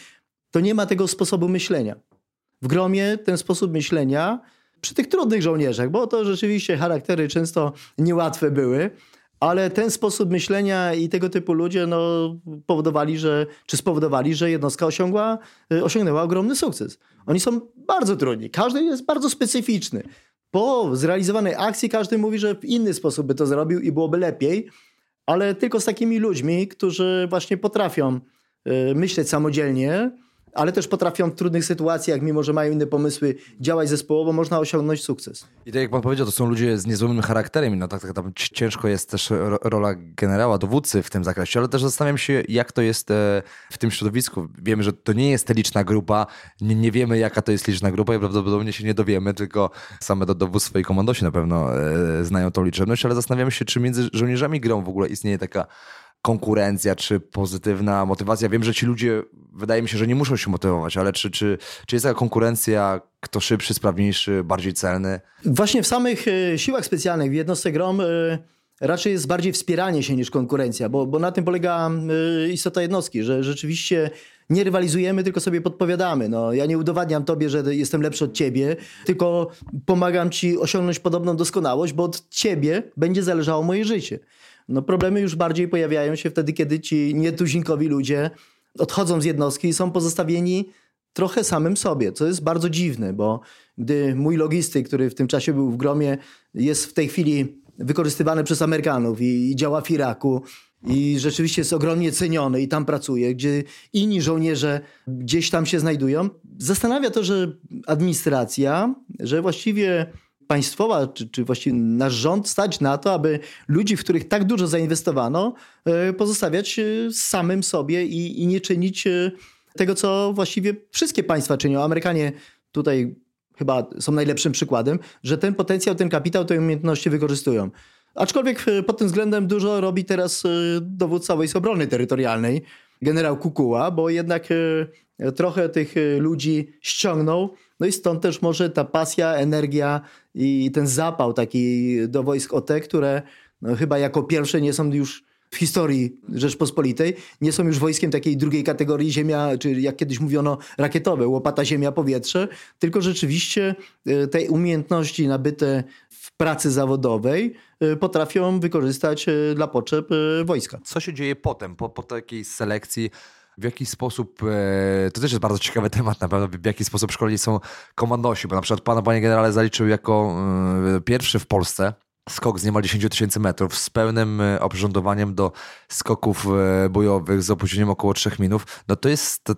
to nie ma tego sposobu myślenia. W gromie ten sposób myślenia przy tych trudnych żołnierzach, bo to rzeczywiście charaktery często niełatwe były, ale ten sposób myślenia i tego typu ludzie no, powodowali, że, czy spowodowali, że jednostka osiągła, y, osiągnęła ogromny sukces. Oni są bardzo trudni. Każdy jest bardzo specyficzny. Po zrealizowanej akcji każdy mówi, że w inny sposób by to zrobił i byłoby lepiej, ale tylko z takimi ludźmi, którzy właśnie potrafią y, myśleć samodzielnie, ale też potrafią w trudnych sytuacjach, mimo że mają inne pomysły, działać zespołowo, można osiągnąć sukces. I tak jak pan powiedział, to są ludzie z niezłomnym charakterem no tak, tak tam ci- ciężko jest też ro- rola generała, dowódcy w tym zakresie, ale też zastanawiam się, jak to jest e, w tym środowisku. Wiemy, że to nie jest liczna grupa, nie, nie wiemy jaka to jest liczna grupa i prawdopodobnie się nie dowiemy, tylko same do dowództwo i komandosi na pewno e, znają tą liczebność, ale zastanawiam się, czy między żołnierzami grą w ogóle istnieje taka konkurencja, czy pozytywna motywacja? Wiem, że ci ludzie, wydaje mi się, że nie muszą się motywować, ale czy, czy, czy jest taka konkurencja, kto szybszy, sprawniejszy, bardziej celny? Właśnie w samych e, siłach specjalnych, w jednostce GROM e, raczej jest bardziej wspieranie się niż konkurencja, bo, bo na tym polega e, istota jednostki, że rzeczywiście nie rywalizujemy, tylko sobie podpowiadamy. No, ja nie udowadniam tobie, że jestem lepszy od ciebie, tylko pomagam ci osiągnąć podobną doskonałość, bo od ciebie będzie zależało moje życie. No, problemy już bardziej pojawiają się wtedy, kiedy ci nietuzinkowi ludzie odchodzą z jednostki i są pozostawieni trochę samym sobie, co jest bardzo dziwne, bo gdy mój logistyk, który w tym czasie był w Gromie, jest w tej chwili wykorzystywany przez Amerykanów i, i działa w Iraku i rzeczywiście jest ogromnie ceniony i tam pracuje, gdzie inni żołnierze gdzieś tam się znajdują. Zastanawia to, że administracja, że właściwie państwowa, czy, czy właściwie nasz rząd stać na to, aby ludzi, w których tak dużo zainwestowano, e, pozostawiać e, samym sobie i, i nie czynić e, tego, co właściwie wszystkie państwa czynią. Amerykanie tutaj chyba są najlepszym przykładem, że ten potencjał, ten kapitał, te umiejętności wykorzystują. Aczkolwiek pod tym względem dużo robi teraz dowódca Wojsk Obrony Terytorialnej, generał Kukuła, bo jednak trochę tych ludzi ściągnął. No i stąd też może ta pasja, energia i ten zapał taki do wojsk OT, które no, chyba jako pierwsze nie są już w historii Rzeczpospolitej, nie są już wojskiem takiej drugiej kategorii ziemia, czy jak kiedyś mówiono rakietowe, łopata ziemia, powietrze, tylko rzeczywiście e, te umiejętności nabyte w pracy zawodowej e, potrafią wykorzystać dla potrzeb wojska. Co się dzieje potem, po, po takiej selekcji? W jaki sposób, to też jest bardzo ciekawy temat na pewno, w jaki sposób szkoleni są komandosi, bo na przykład pana, panie generale, zaliczył jako pierwszy w Polsce skok z niemal 10 tysięcy metrów z pełnym e, oprzyrządowaniem do skoków e, bojowych z opóźnieniem około 3 minut, no to jest,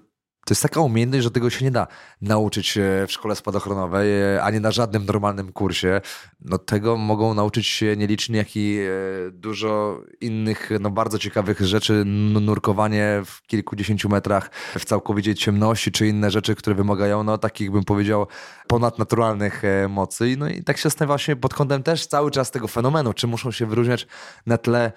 to, jest taka umiejętność, że tego się nie da nauczyć w szkole spadochronowej, e, ani na żadnym normalnym kursie. No tego mogą nauczyć się nieliczni, jak i e, dużo innych, no bardzo ciekawych rzeczy, nurkowanie w kilkudziesięciu metrach w całkowicie ciemności, czy inne rzeczy, które wymagają, no takich bym powiedział, ponadnaturalnych e, mocy. No i tak się zastanawiam się pod kątem też cały czas tego fenomenu, czy muszą się wyróżniać na tle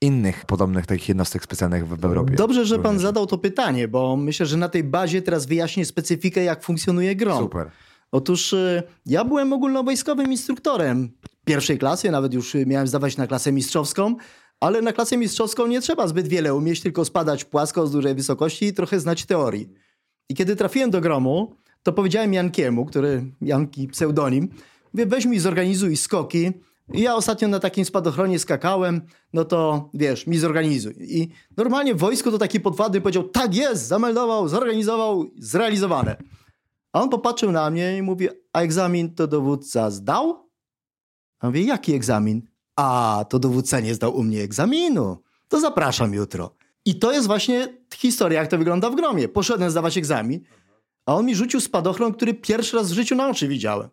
innych podobnych takich jednostek specjalnych w, w Europie. Dobrze, że pan zadał to pytanie, bo myślę, że na tej bazie teraz wyjaśnię specyfikę, jak funkcjonuje GROM. Super. Otóż y, ja byłem ogólnowojskowym instruktorem pierwszej klasy, nawet już miałem zdawać na klasę mistrzowską, ale na klasę mistrzowską nie trzeba zbyt wiele umieć, tylko spadać płasko z dużej wysokości i trochę znać teorii. I kiedy trafiłem do gromu, to powiedziałem Jankiemu, który, Janki pseudonim, mówię, weź mi zorganizuj skoki, ja ostatnio na takim spadochronie skakałem, no to wiesz, mi zorganizuj. I normalnie w wojsku to taki podwładny powiedział, tak jest, zameldował, zorganizował, zrealizowane. A on popatrzył na mnie i mówi, a egzamin to dowódca zdał? A mówię, jaki egzamin? A, to dowódca nie zdał u mnie egzaminu. To zapraszam jutro. I to jest właśnie historia, jak to wygląda w gromie. Poszedłem zdawać egzamin, a on mi rzucił spadochron, który pierwszy raz w życiu na oczy widziałem.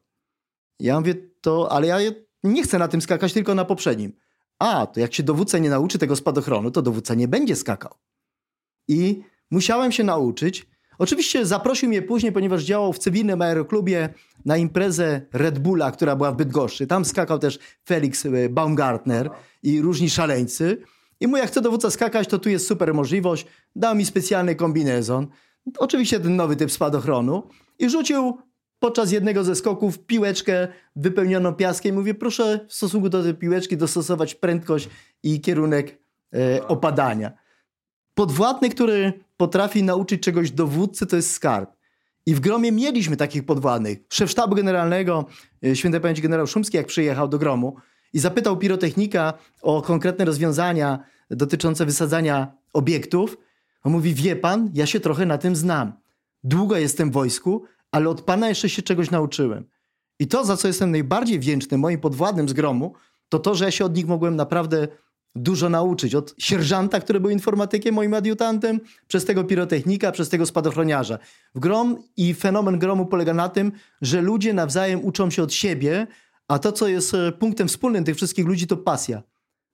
Ja mówię, to, ale ja nie chcę na tym skakać, tylko na poprzednim. A, to jak się dowódca nie nauczy tego spadochronu, to dowódca nie będzie skakał. I musiałem się nauczyć. Oczywiście zaprosił mnie później, ponieważ działał w cywilnym aeroklubie na imprezę Red Bulla, która była w Bydgoszczy. Tam skakał też Felix e, Baumgartner i różni szaleńcy. I mu jak chce dowódca skakać, to tu jest super możliwość. Dał mi specjalny kombinezon. Oczywiście ten nowy typ spadochronu. I rzucił podczas jednego ze skoków piłeczkę wypełnioną piaskiem. Mówię, proszę w stosunku do tej piłeczki dostosować prędkość i kierunek e, opadania. Podwładny, który potrafi nauczyć czegoś dowódcy, to jest skarb. I w Gromie mieliśmy takich podwładnych. Szef sztabu generalnego, e, świętej pamięci generał Szumski, jak przyjechał do Gromu i zapytał pirotechnika o konkretne rozwiązania dotyczące wysadzania obiektów, on mówi, wie pan, ja się trochę na tym znam. Długo jestem w wojsku, ale od Pana jeszcze się czegoś nauczyłem. I to, za co jestem najbardziej wdzięczny moim podwładnym z gromu, to to, że ja się od nich mogłem naprawdę dużo nauczyć. Od sierżanta, który był informatykiem, moim adiutantem, przez tego pirotechnika, przez tego spadochroniarza. W grom i fenomen gromu polega na tym, że ludzie nawzajem uczą się od siebie, a to, co jest e, punktem wspólnym tych wszystkich ludzi, to pasja.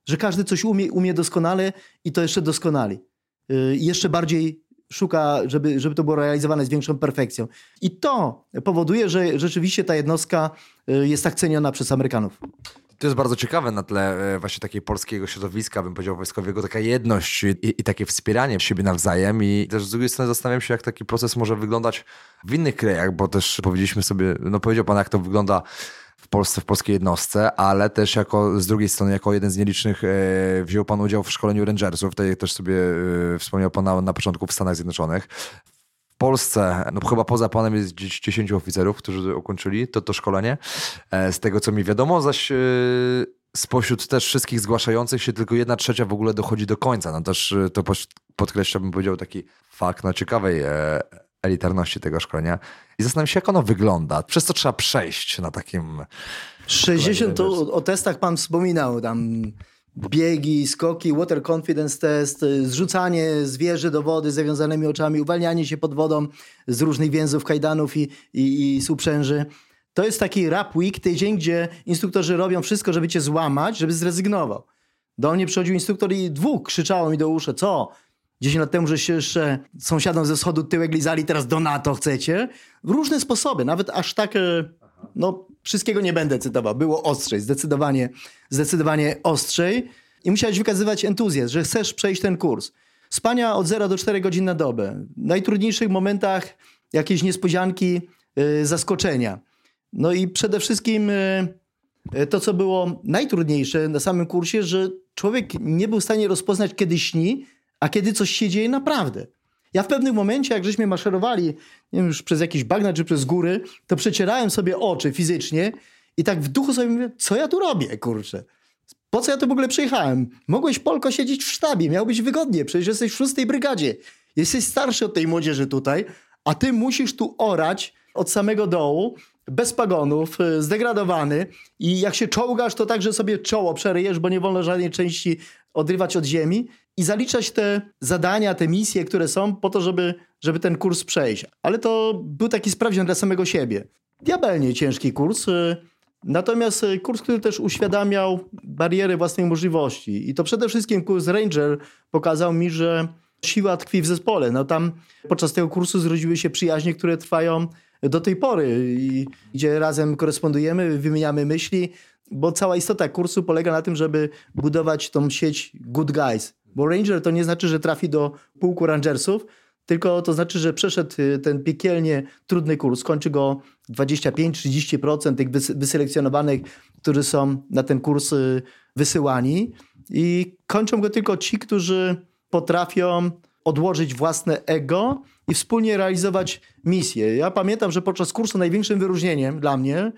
Że każdy coś umie, umie doskonale i to jeszcze doskonali. Yy, jeszcze bardziej szuka, żeby, żeby to było realizowane z większą perfekcją. I to powoduje, że rzeczywiście ta jednostka y, jest tak ceniona przez Amerykanów. To jest bardzo ciekawe na tle e, właśnie takiego polskiego środowiska, bym powiedział wojskowego, taka jedność i, i, takie wspieranie siebie nawzajem i też z drugiej strony zastanawiam się, jak taki proces może wyglądać w innych krajach, bo też powiedzieliśmy sobie, no powiedział pan, jak to wygląda w Polsce, w polskiej jednostce, ale też jako z drugiej strony, jako jeden z nielicznych e, wziął pan udział w szkoleniu Rangersów, tutaj też sobie e, wspomniał pan na, na początku w Stanach Zjednoczonych. W Polsce, no chyba poza panem jest 10 oficerów, którzy ukończyli to, to szkolenie. E, z tego, co mi wiadomo, zaś e, spośród też wszystkich zgłaszających się tylko jedna trzecia w ogóle dochodzi do końca. No też e, to podkreśla, bym powiedział, taki fakt no, ciekawej e, elitarności tego szkolenia. I zastanawiam się, jak ono wygląda. Przez co trzeba przejść na takim... 60 to o testach pan wspominał, tam biegi, skoki, water confidence test, zrzucanie zwierzy do wody z zawiązanymi oczami, uwalnianie się pod wodą z różnych więzów, kajdanów i, i, i suprzęży. To jest taki rap week, tydzień, gdzie instruktorzy robią wszystko, żeby cię złamać, żeby zrezygnował. Do mnie przychodził instruktor i dwóch krzyczało mi do uszy, co? 10 lat temu, że się jeszcze sąsiadom ze wschodu tyłek lizali, teraz do NATO chcecie. Różne sposoby, nawet aż tak, e, no wszystkiego nie będę cytował. Było ostrzej, zdecydowanie, zdecydowanie ostrzej. I musiałeś wykazywać entuzjazm, że chcesz przejść ten kurs. Spania od 0 do 4 godzin na dobę. W najtrudniejszych momentach jakieś niespodzianki, yy, zaskoczenia. No i przede wszystkim yy, to, co było najtrudniejsze na samym kursie, że człowiek nie był w stanie rozpoznać, kiedy śni, a kiedy coś się dzieje naprawdę. Ja w pewnym momencie, jak żeśmy maszerowali, nie wiem, już przez jakieś bagna czy przez góry, to przecierałem sobie oczy fizycznie i tak w duchu sobie mówię, co ja tu robię, kurczę? Po co ja tu w ogóle przyjechałem? Mogłeś, Polko, siedzieć w sztabie, miał być wygodnie, przecież jesteś w szóstej brygadzie. Jesteś starszy od tej młodzieży tutaj, a ty musisz tu orać od samego dołu, bez pagonów, y, zdegradowany i jak się czołgasz, to także sobie czoło przeryjesz, bo nie wolno żadnej części odrywać od ziemi i zaliczać te zadania, te misje, które są po to, żeby, żeby ten kurs przejść. Ale to był taki sprawdzian dla samego siebie. Diabelnie ciężki kurs, y, natomiast y, kurs, który też uświadamiał bariery własnej możliwości. I to przede wszystkim kurs Ranger pokazał mi, że siła tkwi w zespole. No tam podczas tego kursu zrodziły się przyjaźnie, które trwają do tej pory i gdzie razem korespondujemy, wymieniamy myśli, bo cała istota kursu polega na tym, żeby budować tą sieć good guys. Bo ranger to nie znaczy, że trafi do pułku rangersów, tylko to znaczy, że przeszedł y, ten piekielnie trudny kurs. Kończy go 25-30% tych wyselekcjonowanych, którzy są na ten kurs y, wysyłani. I kończą go tylko ci, którzy potrafią odłożyć własne ego i wspólnie realizować misję. Ja pamiętam, że podczas kursu największym wyróżnieniem dla mnie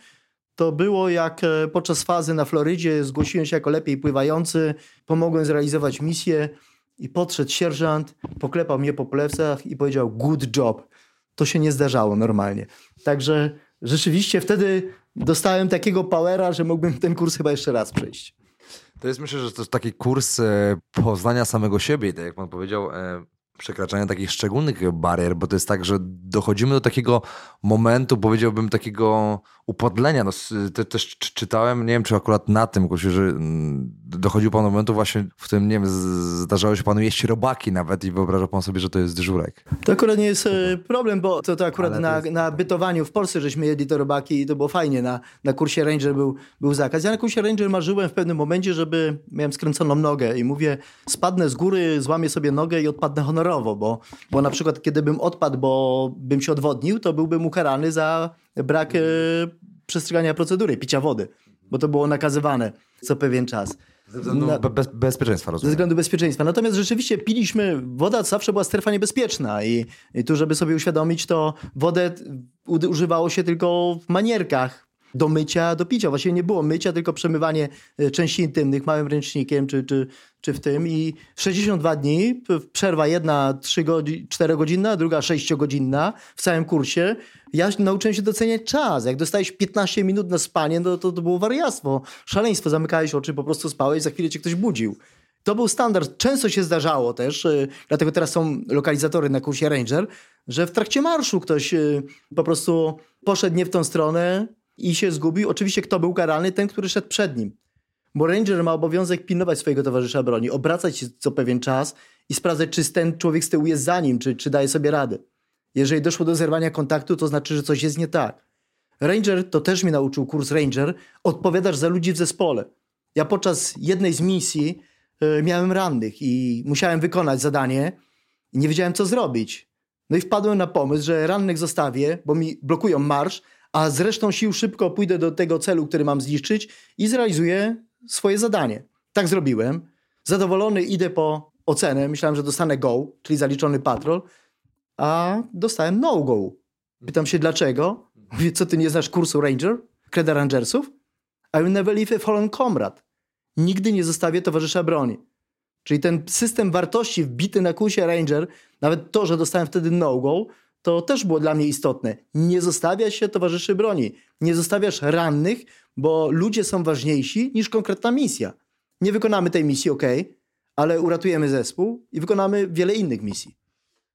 to było jak e, podczas fazy na Florydzie zgłosiłem się jako lepiej pływający, pomogłem zrealizować misję i podszedł sierżant, poklepał mnie po plecach i powiedział good job. To się nie zdarzało normalnie. Także rzeczywiście wtedy dostałem takiego powera, że mógłbym ten kurs chyba jeszcze raz przejść. To jest myślę, że to jest taki kurs e, poznania samego siebie, tak jak pan powiedział, e, przekraczania takich szczególnych barier, bo to jest tak, że dochodzimy do takiego momentu, powiedziałbym, takiego upodlenia. No, te, też czytałem, nie wiem, czy akurat na tym kursie, że mm, dochodził pan do momentu właśnie, w którym, nie wiem, zdarzało się panu jeść robaki nawet i wyobrażał pan sobie, że to jest żurek. To akurat nie jest e, problem, bo to, to akurat na, jest... na bytowaniu w Polsce żeśmy jedli te robaki i to było fajnie. Na, na kursie Ranger był, był zakaz. Ja na kursie Ranger marzyłem w pewnym momencie, żeby, miałem skręconą nogę i mówię, spadnę z góry, złamię sobie nogę i odpadnę honorowo, bo, bo na przykład kiedy bym odpadł, bo bym się odwodnił, to byłbym ukarany za brak e, przestrzegania procedury, picia wody, bo to było nakazywane co pewien czas. Ze względu Na, be, bezpieczeństwa, rozumiem. Ze względu bezpieczeństwa. Natomiast rzeczywiście piliśmy, woda zawsze była strefa niebezpieczna i, i tu, żeby sobie uświadomić, to wodę używało się tylko w manierkach do mycia, do picia. Właściwie nie było mycia, tylko przemywanie e, części intymnych małym ręcznikiem czy, czy, czy w tym. I 62 dni, przerwa jedna 3 godzin, 4 godzinna, druga 6 godzinna w całym kursie. Ja nauczyłem się doceniać czas. Jak dostałeś 15 minut na spanie, no to, to było wariactwo, szaleństwo. Zamykałeś oczy, po prostu spałeś, za chwilę cię ktoś budził. To był standard. Często się zdarzało też, e, dlatego teraz są lokalizatory na kursie Ranger, że w trakcie marszu ktoś e, po prostu poszedł nie w tą stronę, i się zgubił. Oczywiście kto był karalny? Ten, który szedł przed nim. Bo ranger ma obowiązek pilnować swojego towarzysza broni, obracać się co pewien czas i sprawdzać, czy ten człowiek z tyłu jest za nim, czy, czy daje sobie radę. Jeżeli doszło do zerwania kontaktu, to znaczy, że coś jest nie tak. Ranger to też mnie nauczył kurs Ranger. Odpowiadasz za ludzi w zespole. Ja podczas jednej z misji y, miałem rannych i musiałem wykonać zadanie i nie wiedziałem, co zrobić. No i wpadłem na pomysł, że rannych zostawię, bo mi blokują marsz, a z resztą sił szybko pójdę do tego celu, który mam zniszczyć i zrealizuję swoje zadanie. Tak zrobiłem. Zadowolony idę po ocenę. Myślałem, że dostanę go, czyli zaliczony patrol, a dostałem no go. Pytam się dlaczego. Mówię, co ty nie znasz kursu Ranger? Kreda Rangersów? I will never leave a fallen comrade. Nigdy nie zostawię towarzysza broni. Czyli ten system wartości wbity na kursie Ranger, nawet to, że dostałem wtedy no-go, to też było dla mnie istotne. Nie zostawia się towarzyszy broni. Nie zostawiasz rannych, bo ludzie są ważniejsi niż konkretna misja. Nie wykonamy tej misji, ok, ale uratujemy zespół i wykonamy wiele innych misji.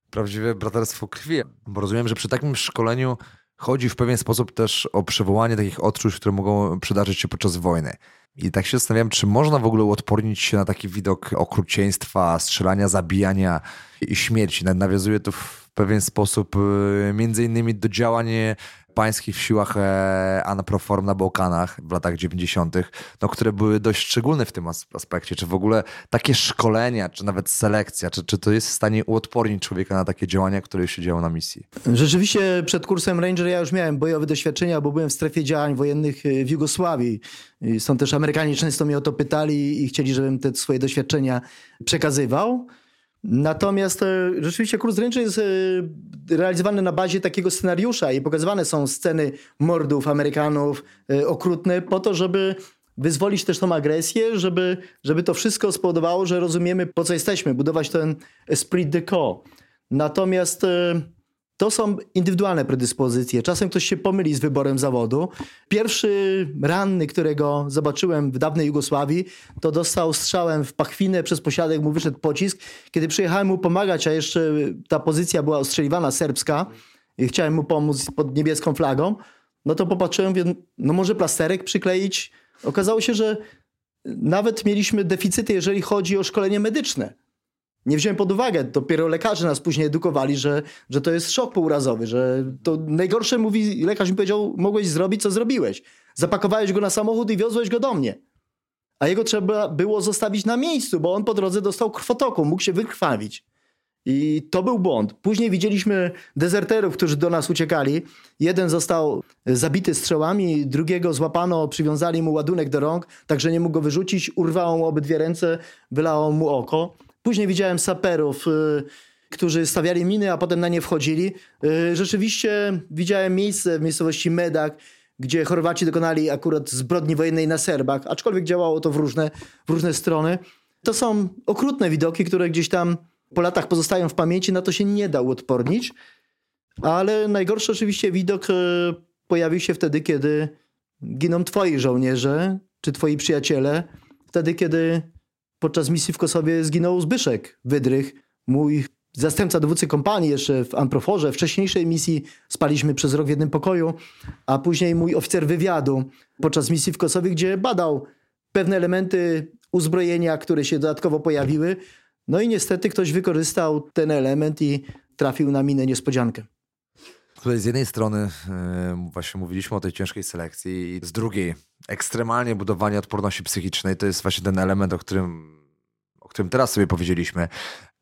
Prawdziwe braterstwo krwi. Bo rozumiem, że przy takim szkoleniu chodzi w pewien sposób też o przywołanie takich odczuć, które mogą przydarzyć się podczas wojny. I tak się zastanawiam, czy można w ogóle uodpornić się na taki widok okrucieństwa, strzelania, zabijania i śmierci. Nawiązuje to w pewien sposób y, między innymi do działań pańskich w siłach e, Anaproform na Bałkanach w latach 90., no, które były dość szczególne w tym aspekcie. Czy w ogóle takie szkolenia, czy nawet selekcja, czy, czy to jest w stanie uodpornić człowieka na takie działania, które się działo na misji? Rzeczywiście przed kursem Ranger ja już miałem bojowe doświadczenia, bo byłem w strefie działań wojennych e, w Jugosławii. Stąd też Amerykanie często mnie o to pytali i chcieli, żebym te swoje doświadczenia przekazywał. Natomiast e, rzeczywiście kurs Ranger jest e, realizowany na bazie takiego scenariusza i pokazywane są sceny mordów Amerykanów e, okrutne po to, żeby wyzwolić też tą agresję, żeby, żeby to wszystko spowodowało, że rozumiemy po co jesteśmy, budować ten esprit de corps. Natomiast to są indywidualne predyspozycje. Czasem ktoś się pomyli z wyborem zawodu. Pierwszy ranny, którego zobaczyłem w dawnej Jugosławii, to dostał strzałem w pachwinę, przez posiadek mu wyszedł pocisk. Kiedy przyjechałem mu pomagać, a jeszcze ta pozycja była ostrzeliwana serbska, i chciałem mu pomóc pod niebieską flagą, no to popatrzyłem, mówię, no może plasterek przykleić. Okazało się, że nawet mieliśmy deficyty, jeżeli chodzi o szkolenie medyczne. Nie wziąłem pod uwagę, dopiero lekarze nas później edukowali, że, że to jest szok pourazowy, że to najgorsze mówi, lekarz mi powiedział, mogłeś zrobić, co zrobiłeś. Zapakowałeś go na samochód i wiozłeś go do mnie. A jego trzeba było zostawić na miejscu, bo on po drodze dostał krwotoku, mógł się wykrwawić. I to był błąd. Później widzieliśmy dezerterów, którzy do nas uciekali. Jeden został zabity strzałami, drugiego złapano, przywiązali mu ładunek do rąk, tak że nie mógł go wyrzucić, urwało mu obydwie ręce, wylało mu oko. Później widziałem saperów, y, którzy stawiali miny, a potem na nie wchodzili. Y, rzeczywiście widziałem miejsce w miejscowości Medak, gdzie Chorwaci dokonali akurat zbrodni wojennej na Serbach, aczkolwiek działało to w różne, w różne strony. To są okrutne widoki, które gdzieś tam po latach pozostają w pamięci, na to się nie da uodpornić. Ale najgorszy oczywiście widok y, pojawił się wtedy, kiedy giną twoi żołnierze, czy twoi przyjaciele. Wtedy, kiedy podczas misji w Kosowie zginął Zbyszek Wydrych, mój zastępca dowódcy kompanii jeszcze w Amproforze. Wcześniejszej misji spaliśmy przez rok w jednym pokoju, a później mój oficer wywiadu podczas misji w Kosowie, gdzie badał pewne elementy uzbrojenia, które się dodatkowo pojawiły. No i niestety ktoś wykorzystał ten element i trafił na minę niespodziankę. Tutaj z jednej strony yy, właśnie mówiliśmy o tej ciężkiej selekcji i z drugiej ekstremalnie budowanie odporności psychicznej to jest właśnie ten element, o którym, o którym teraz sobie powiedzieliśmy.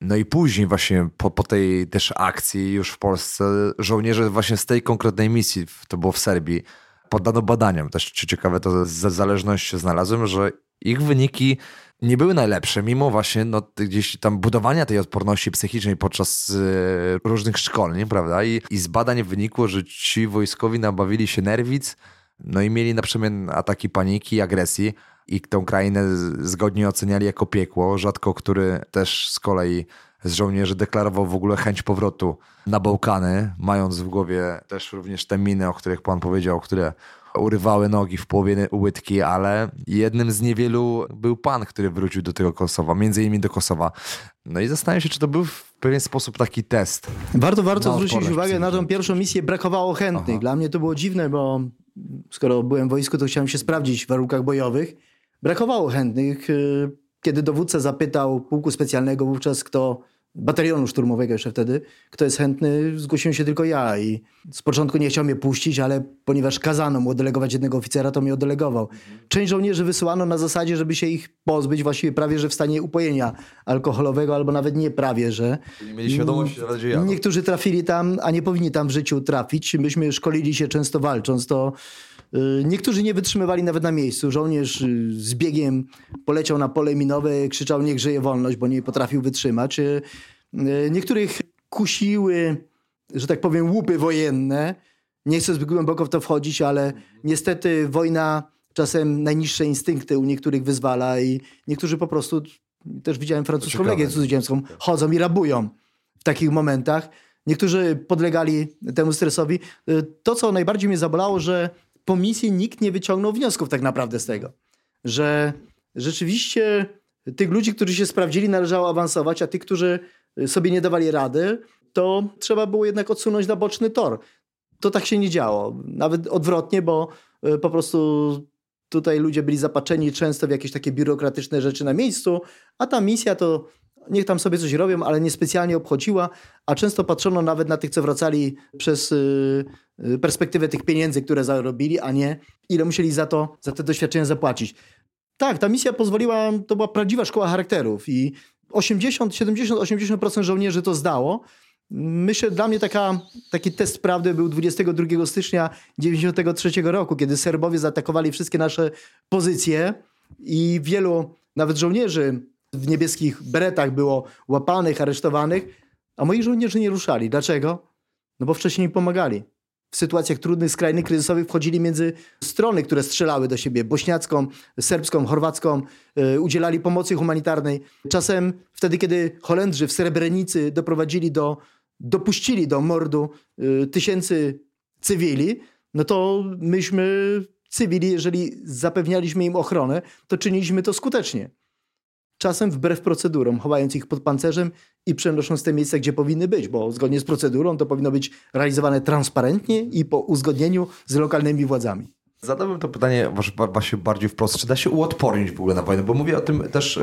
No i później właśnie po, po tej też akcji już w Polsce żołnierze właśnie z tej konkretnej misji, to było w Serbii, poddano badaniom. Też ciekawe to za zależność znalazłem, że ich wyniki nie były najlepsze, mimo właśnie no, gdzieś tam budowania tej odporności psychicznej podczas y, różnych szkoleń, prawda? I, I z badań wynikło, że ci wojskowi nabawili się nerwic, no i mieli na przemian ataki paniki, agresji i tę krainę zgodnie oceniali jako piekło. Rzadko który też z kolei z żołnierzy deklarował w ogóle chęć powrotu na Bałkany, mając w głowie też również te miny, o których pan powiedział, które urywały nogi w połowie łydki, ale jednym z niewielu był pan, który wrócił do tego Kosowa, między innymi do Kosowa. No i zastanawiam się, czy to był w pewien sposób taki test. Warto, warto zwrócić uwagę na tą pierwszą misję, brakowało chętnych. Aha. Dla mnie to było dziwne, bo skoro byłem w wojsku, to chciałem się sprawdzić w warunkach bojowych. Brakowało chętnych. Kiedy dowódca zapytał pułku specjalnego wówczas, kto batalionu szturmowego jeszcze wtedy. Kto jest chętny, zgłosiłem się tylko ja i z początku nie chciał mnie puścić, ale ponieważ kazano mu oddelegować jednego oficera, to mnie oddelegował. Część żołnierzy wysyłano na zasadzie, żeby się ich pozbyć właściwie prawie, że w stanie upojenia alkoholowego, albo nawet nie prawie, że. Nie mieli świadomości, że będzie ja. Niektórzy trafili tam, a nie powinni tam w życiu trafić. Myśmy szkolili się często walcząc, to Niektórzy nie wytrzymywali nawet na miejscu. Żołnierz y, z biegiem poleciał na pole minowe, krzyczał niech żyje wolność, bo nie potrafił wytrzymać. Y, Niektórych kusiły, że tak powiem, łupy wojenne. Nie chcę zbyt głęboko w to wchodzić, ale niestety wojna czasem najniższe instynkty u niektórych wyzwala i niektórzy po prostu, też widziałem francuską legię cudzoziemską, chodzą i rabują w takich momentach. Niektórzy podlegali temu stresowi. To, co najbardziej mnie zabolało, że po misji nikt nie wyciągnął wniosków tak naprawdę z tego. Że rzeczywiście tych ludzi, którzy się sprawdzili, należało awansować, a tych, którzy sobie nie dawali rady, to trzeba było jednak odsunąć na boczny tor. To tak się nie działo. Nawet odwrotnie, bo y, po prostu tutaj ludzie byli zapatrzeni często w jakieś takie biurokratyczne rzeczy na miejscu, a ta misja to niech tam sobie coś robią, ale niespecjalnie obchodziła, a często patrzono nawet na tych, co wracali przez y, y, perspektywę tych pieniędzy, które zarobili, a nie ile musieli za to, za te doświadczenia zapłacić. Tak, ta misja pozwoliła, to była prawdziwa szkoła charakterów i 80, 70, 80% żołnierzy to zdało. Myślę, dla mnie taka, taki test prawdy był 22 stycznia 93 roku, kiedy Serbowie zaatakowali wszystkie nasze pozycje i wielu nawet żołnierzy w niebieskich beretach było łapanych, aresztowanych, a moi żołnierze nie ruszali. Dlaczego? No bo wcześniej pomagali. W sytuacjach trudnych, skrajnych, kryzysowych wchodzili między strony, które strzelały do siebie, bośniacką, serbską, chorwacką, yy, udzielali pomocy humanitarnej. Czasem wtedy, kiedy Holendrzy w Srebrenicy doprowadzili do, dopuścili do mordu yy, tysięcy cywili, no to myśmy cywili, jeżeli zapewnialiśmy im ochronę, to czyniliśmy to skutecznie czasem wbrew procedurom, chowając ich pod pancerzem i przenosząc te miejsca, gdzie powinny być, bo zgodnie z procedurą to powinno być realizowane transparentnie i po uzgodnieniu z lokalnymi władzami. Zadałbym to pytanie właśnie bardziej wprost. Czy da się uodpornić w ogóle na wojnę? Bo mówię o tym też,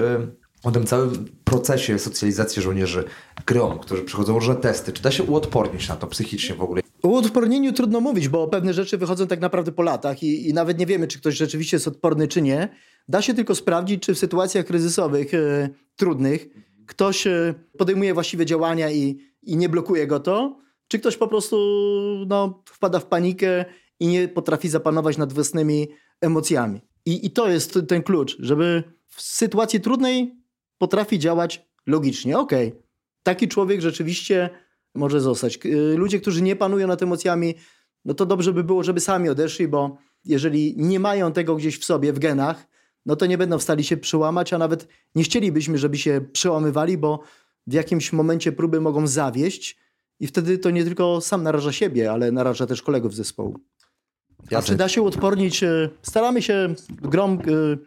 o tym całym procesie socjalizacji żołnierzy grom, którzy przechodzą różne testy. Czy da się uodpornić na to psychicznie w ogóle? O uodpornieniu trudno mówić, bo pewne rzeczy wychodzą tak naprawdę po latach i, i nawet nie wiemy, czy ktoś rzeczywiście jest odporny, czy nie. Da się tylko sprawdzić, czy w sytuacjach kryzysowych, e, trudnych, ktoś e, podejmuje właściwe działania i, i nie blokuje go to, czy ktoś po prostu no, wpada w panikę i nie potrafi zapanować nad własnymi emocjami. I, I to jest ten klucz, żeby w sytuacji trudnej potrafi działać logicznie. Okej, okay. taki człowiek rzeczywiście może zostać. E, ludzie, którzy nie panują nad emocjami, no to dobrze by było, żeby sami odeszli, bo jeżeli nie mają tego gdzieś w sobie, w genach, no to nie będą w stali się przełamać, a nawet nie chcielibyśmy, żeby się przełamywali, bo w jakimś momencie próby mogą zawieść i wtedy to nie tylko sam naraża siebie, ale naraża też kolegów zespołu. A czy da się uodpornić? E, staramy się grom e,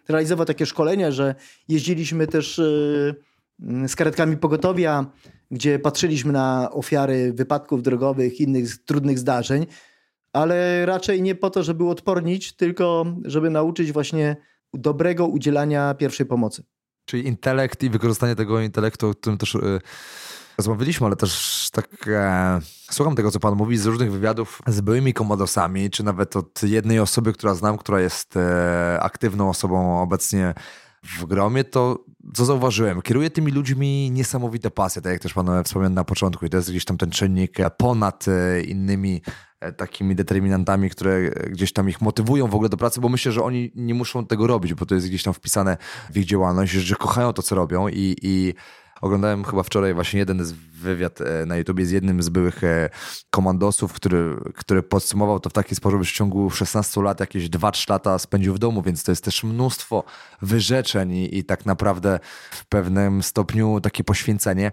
realizować takie szkolenia, że jeździliśmy też e, z karetkami pogotowia, gdzie patrzyliśmy na ofiary wypadków drogowych, innych trudnych zdarzeń, ale raczej nie po to, żeby uodpornić, tylko żeby nauczyć właśnie dobrego udzielania pierwszej pomocy. Czyli intelekt i wykorzystanie tego intelektu, o którym też yy, rozmawialiśmy, ale też tak e, słucham tego, co pan mówi z różnych wywiadów z byłymi komodosami, czy nawet od jednej osoby, która znam, która jest e, aktywną osobą obecnie w gromie, to co zauważyłem, kieruje tymi ludźmi niesamowite pasje, tak jak też pan wspomniał na początku i to jest gdzieś tam ten czynnik ponad innymi takimi determinantami, które gdzieś tam ich motywują w ogóle do pracy, bo myślę, że oni nie muszą tego robić, bo to jest gdzieś tam wpisane w ich działalność, że kochają to, co robią i, i Oglądałem chyba wczoraj właśnie jeden z wywiad e, na YouTubie z jednym z byłych komandosów, który, który podsumował to w taki sposób, że w ciągu 16 lat jakieś 2-3 lata spędził w domu, więc to jest też mnóstwo wyrzeczeń i, i tak naprawdę w pewnym stopniu takie poświęcenie.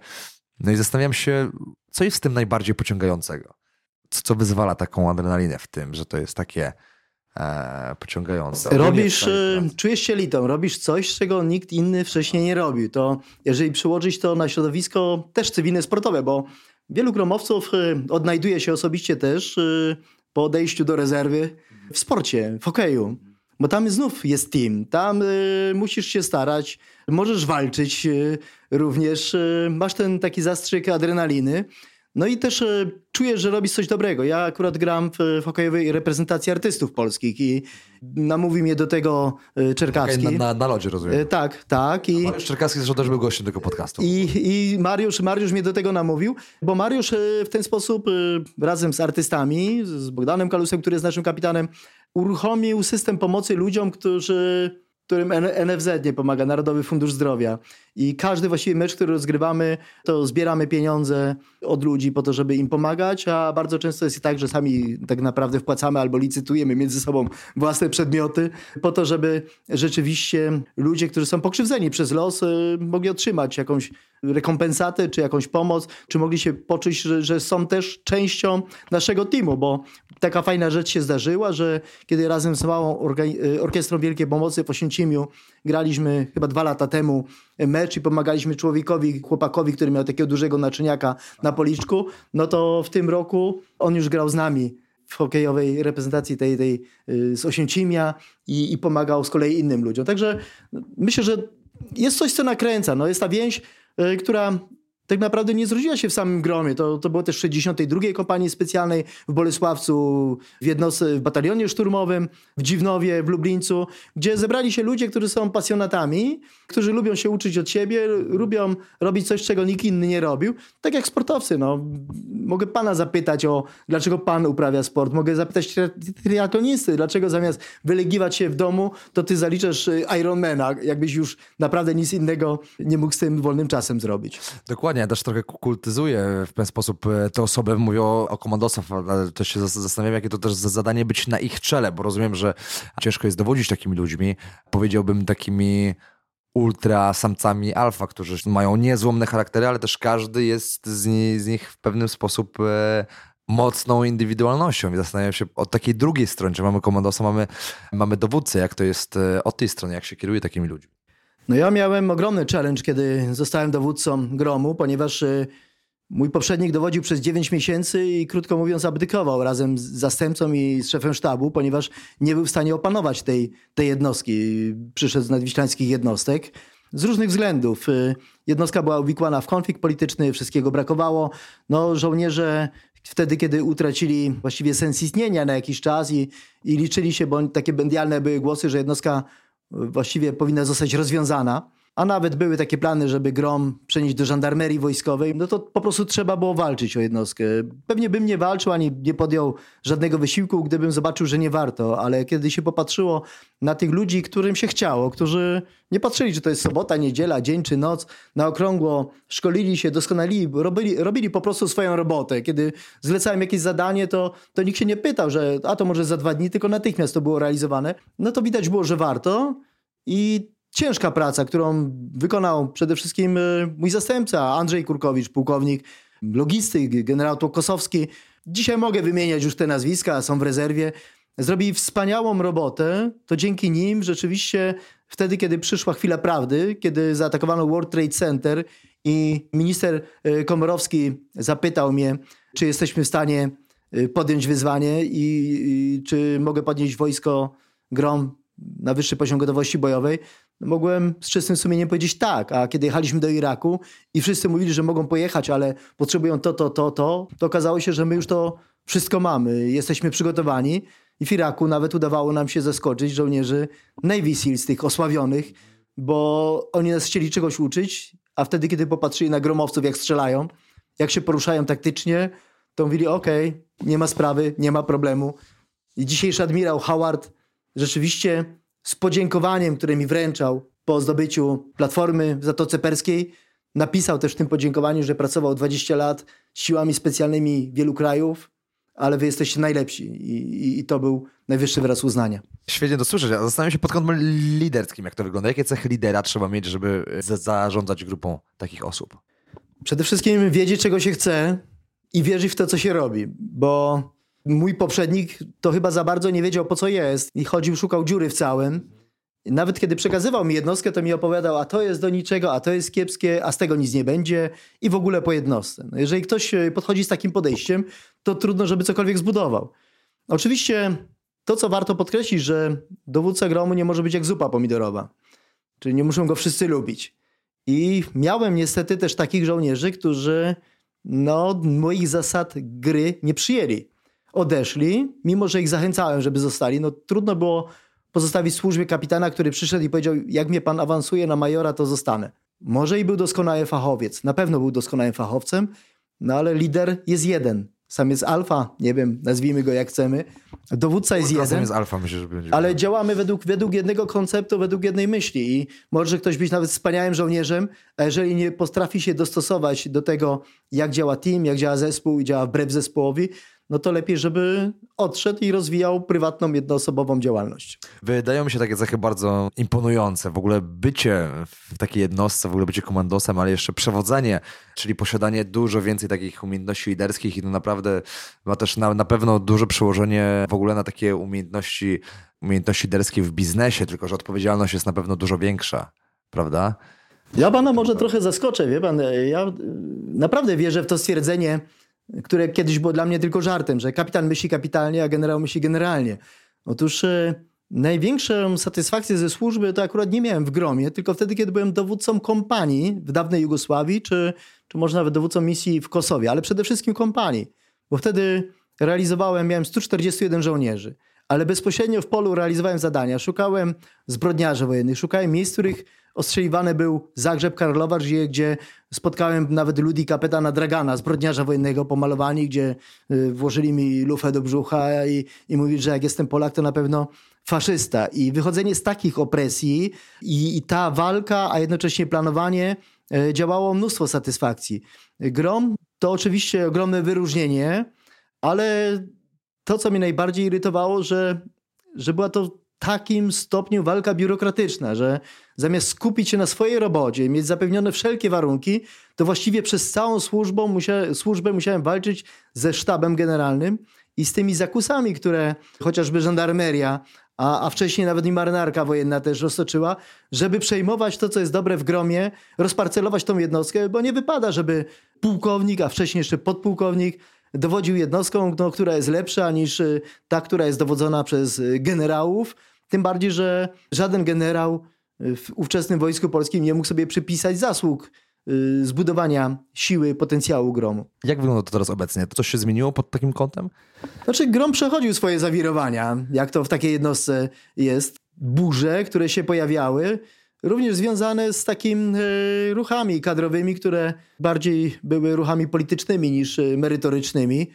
No i zastanawiam się, co jest w tym najbardziej pociągającego? Co, co wyzwala taką adrenalinę w tym, że to jest takie e, pociągające. Robisz, czujesz się litą, robisz coś, czego nikt inny wcześniej nie robił. To jeżeli przełożyć to na środowisko też cywilne, sportowe, bo wielu gromowców odnajduje się osobiście też po odejściu do rezerwy w sporcie, w hokeju. Bo tam znów jest team, tam y, musisz się starać, możesz walczyć y, również, y, masz ten taki zastrzyk adrenaliny. No i też y, czujesz, że robisz coś dobrego. Ja akurat gram w, w hokejowej reprezentacji artystów polskich i namówił mnie do tego y, Czerkawski. Na, na, na lodzie rozumiem. Y, tak, tak. I, Mariusz Czerkawski zresztą też był gościem tego podcastu. i, I Mariusz, Mariusz mnie do tego namówił, bo Mariusz w ten sposób razem z artystami, z Bogdanem Kalusem, który jest naszym kapitanem, uruchomił system pomocy ludziom, którzy którym NFZ nie pomaga, Narodowy Fundusz Zdrowia. I każdy właściwie mecz, który rozgrywamy, to zbieramy pieniądze od ludzi po to, żeby im pomagać, a bardzo często jest tak, że sami tak naprawdę wpłacamy albo licytujemy między sobą własne przedmioty po to, żeby rzeczywiście ludzie, którzy są pokrzywdzeni przez los, y, mogli otrzymać jakąś rekompensatę, czy jakąś pomoc, czy mogli się poczuć, że, że są też częścią naszego teamu, bo taka fajna rzecz się zdarzyła, że kiedy razem z małą y, Orkiestrą Wielkiej Pomocy w Oświęcimiu graliśmy chyba dwa lata temu mecz i pomagaliśmy człowiekowi, chłopakowi, który miał takiego dużego naczyniaka na policzku, no to w tym roku on już grał z nami w hokejowej reprezentacji tej, tej y, z Osięcimia i, i pomagał z kolei innym ludziom. Także myślę, że jest coś, co nakręca. No jest ta więź, y, która tak naprawdę nie zrodziła się w samym gromie. To, to było też w 62. kompanii specjalnej w Bolesławcu, w jednostce, w batalionie szturmowym, w Dziwnowie, w Lublińcu, gdzie zebrali się ludzie, którzy są pasjonatami, którzy lubią się uczyć od siebie, lubią robić coś, czego nikt inny nie robił. Tak jak sportowcy. No. Mogę pana zapytać o, dlaczego pan uprawia sport. Mogę zapytać tri- triatlonisty, dlaczego zamiast wylegiwać się w domu, to ty zaliczasz y, Ironmana, jakbyś już naprawdę nic innego nie mógł z tym wolnym czasem zrobić. Dokładnie, ja też trochę kultyzuję w ten sposób e, tę osobę, mówię o, komandosach, ale też się zas- zastanawiam, jakie to też za zadanie być na ich czele, bo rozumiem, że ciężko jest dowodzić takimi ludźmi, powiedziałbym takimi ultra samcami alfa, którzy mają niezłomne charaktery, ale też każdy jest z, z nich w pewnym sposób e, mocną indywidualnością i zastanawiam się od takiej drugiej strony, czy mamy komandosa, mamy, mamy dowódcę, jak to jest e, od tej strony, jak się kieruje takimi ludźmi. No ja miałem ogromny challenge, kiedy zostałem dowódcą gromu, ponieważ y, mój poprzednik dowodził przez 9 miesięcy i krótko mówiąc abdykował razem z zastępcą i z szefem sztabu, ponieważ nie był w stanie opanować tej, tej jednostki. Przyszedł z nadwiślańskich jednostek. Z różnych względów. Y, Jednostka była uwikłana w konflikt polityczny, wszystkiego brakowało. No, żołnierze wtedy, kiedy utracili właściwie sens istnienia na jakiś czas i, i liczyli się, bo takie bendialne były głosy, że jednostka właściwie powinna zostać rozwiązana, a nawet były takie plany, żeby Grom przenieść do żandarmerii wojskowej, no to po prostu trzeba było walczyć o jednostkę. Pewnie bym nie walczył, ani nie podjął żadnego wysiłku, gdybym zobaczył, że nie warto, ale kiedy się popatrzyło na tych ludzi, którym się chciało, którzy nie patrzyli, czy to jest sobota, niedziela, dzień czy noc, na okrągło szkolili się, doskonalili, robili, robili po prostu swoją robotę. Kiedy zlecałem jakieś zadanie, to, to nikt się nie pytał, że a to może za dwa dni, tylko natychmiast to było realizowane. No to widać było, że warto i ciężka praca, którą wykonał przede wszystkim y, mój zastępca Andrzej Kurkowicz, pułkownik, logistyk, generał Tłokosowski. Dzisiaj mogę wymieniać już te nazwiska, są w rezerwie. Zrobili wspaniałą robotę. To dzięki nim rzeczywiście wtedy, kiedy przyszła chwila prawdy, kiedy zaatakowano World Trade Center i minister y, Komorowski zapytał mnie, czy jesteśmy w stanie y, podjąć wyzwanie i, i czy mogę podnieść wojsko Grom na wyższy poziom gotowości bojowej, mogłem z czystym sumieniem powiedzieć tak. A kiedy jechaliśmy do Iraku i wszyscy mówili, że mogą pojechać, ale potrzebują to, to, to, to, to okazało się, że my już to wszystko mamy. Jesteśmy przygotowani i w Iraku nawet udawało nam się zaskoczyć żołnierzy Navy Seals, tych osławionych, bo oni nas chcieli czegoś uczyć, a wtedy, kiedy popatrzyli na gromowców, jak strzelają, jak się poruszają taktycznie, to mówili, okej, nie ma sprawy, nie ma problemu. I dzisiejszy admirał Howard rzeczywiście z podziękowaniem, które mi wręczał po zdobyciu platformy w Zatoce Perskiej, napisał też w tym podziękowaniu, że pracował 20 lat z siłami specjalnymi wielu krajów, ale wy jesteście najlepsi i, i, i to był najwyższy wyraz uznania. Świetnie to słyszeć. A Zastanawiam się pod kątem liderskim, jak to wygląda. Jakie cechy lidera trzeba mieć, żeby za- zarządzać grupą takich osób? Przede wszystkim wiedzieć, czego się chce i wierzyć w to, co się robi, bo mój poprzednik to chyba za bardzo nie wiedział, po co jest i chodził, szukał dziury w całym. Nawet kiedy przekazywał mi jednostkę, to mi opowiadał, a to jest do niczego, a to jest kiepskie, a z tego nic nie będzie i w ogóle po jednostce. No jeżeli ktoś e, podchodzi z takim podejściem, to trudno, żeby cokolwiek zbudował. Oczywiście to, co warto podkreślić, że dowódca gromu nie może być jak zupa pomidorowa. Czyli nie muszą go wszyscy lubić. I miałem niestety też takich żołnierzy, którzy no, moich zasad gry nie przyjęli. Odeszli, mimo że ich zachęcałem, żeby zostali. No, trudno było pozostawić służbie kapitana, który przyszedł i powiedział: Jak mnie pan awansuje na majora, to zostanę. Może i był doskonały fachowiec, na pewno był doskonałym fachowcem, no ale lider jest jeden. Sam jest alfa, nie wiem, nazwijmy go jak chcemy. Dowódca jest jeden. jest alfa, myślę, że będzie. Ale działamy według, według jednego konceptu, według jednej myśli. I może ktoś być nawet wspaniałym żołnierzem, a jeżeli nie potrafi się dostosować do tego, jak działa team, jak działa zespół i działa wbrew zespołowi, no to lepiej, żeby odszedł i rozwijał prywatną, jednoosobową działalność. Wydają mi się takie cechy bardzo imponujące. W ogóle bycie w takiej jednostce, w ogóle bycie komandosem, ale jeszcze przewodzenie, czyli posiadanie dużo więcej takich umiejętności liderskich i to naprawdę ma też na, na pewno duże przełożenie w ogóle na takie umiejętności, umiejętności liderskie w biznesie, tylko że odpowiedzialność jest na pewno dużo większa, prawda? Ja pana może trochę zaskoczę, wie pan, ja naprawdę wierzę w to stwierdzenie, które kiedyś było dla mnie tylko żartem, że kapitan myśli kapitalnie, a generał myśli generalnie. Otóż e, największą satysfakcję ze służby to akurat nie miałem w gromie, tylko wtedy, kiedy byłem dowódcą kompanii w dawnej Jugosławii, czy, czy może nawet dowódcą misji w Kosowie, ale przede wszystkim kompanii, bo wtedy realizowałem, miałem 141 żołnierzy, ale bezpośrednio w polu realizowałem zadania, szukałem zbrodniarzy wojennych, szukałem miejsc, w których ostrzeliwany był Zagrzeb Karlowa, gdzie, gdzie spotkałem nawet ludzi kapetana Dragana, zbrodniarza wojennego pomalowani, gdzie y, włożyli mi lufę do brzucha i, i mówili, że jak jestem Polak, to na pewno faszysta. I wychodzenie z takich opresji i, i ta walka, a jednocześnie planowanie y, działało mnóstwo satysfakcji. Grom to oczywiście ogromne wyróżnienie, ale to, co mnie najbardziej irytowało, że, że była to takim stopniu walka biurokratyczna, że zamiast skupić się na swojej robocie, mieć zapewnione wszelkie warunki, to właściwie przez całą służbą musia, służbę musiałem walczyć ze sztabem generalnym i z tymi zakusami, które chociażby żandarmeria, a, a wcześniej nawet i marynarka wojenna też roztoczyła, żeby przejmować to, co jest dobre w gromie, rozparcelować tą jednostkę, bo nie wypada, żeby pułkownik, a wcześniej jeszcze podpułkownik dowodził jednostką, no, która jest lepsza niż y, ta, która jest dowodzona przez y, generałów. Tym bardziej, że żaden generał w ówczesnym wojsku polskim nie mógł sobie przypisać zasług zbudowania siły, potencjału gromu. Jak wygląda to teraz obecnie? To coś się zmieniło pod takim kątem? Znaczy, grom przechodził swoje zawirowania, jak to w takiej jednostce jest. Burze, które się pojawiały, również związane z takimi e, ruchami kadrowymi, które bardziej były ruchami politycznymi niż e, merytorycznymi.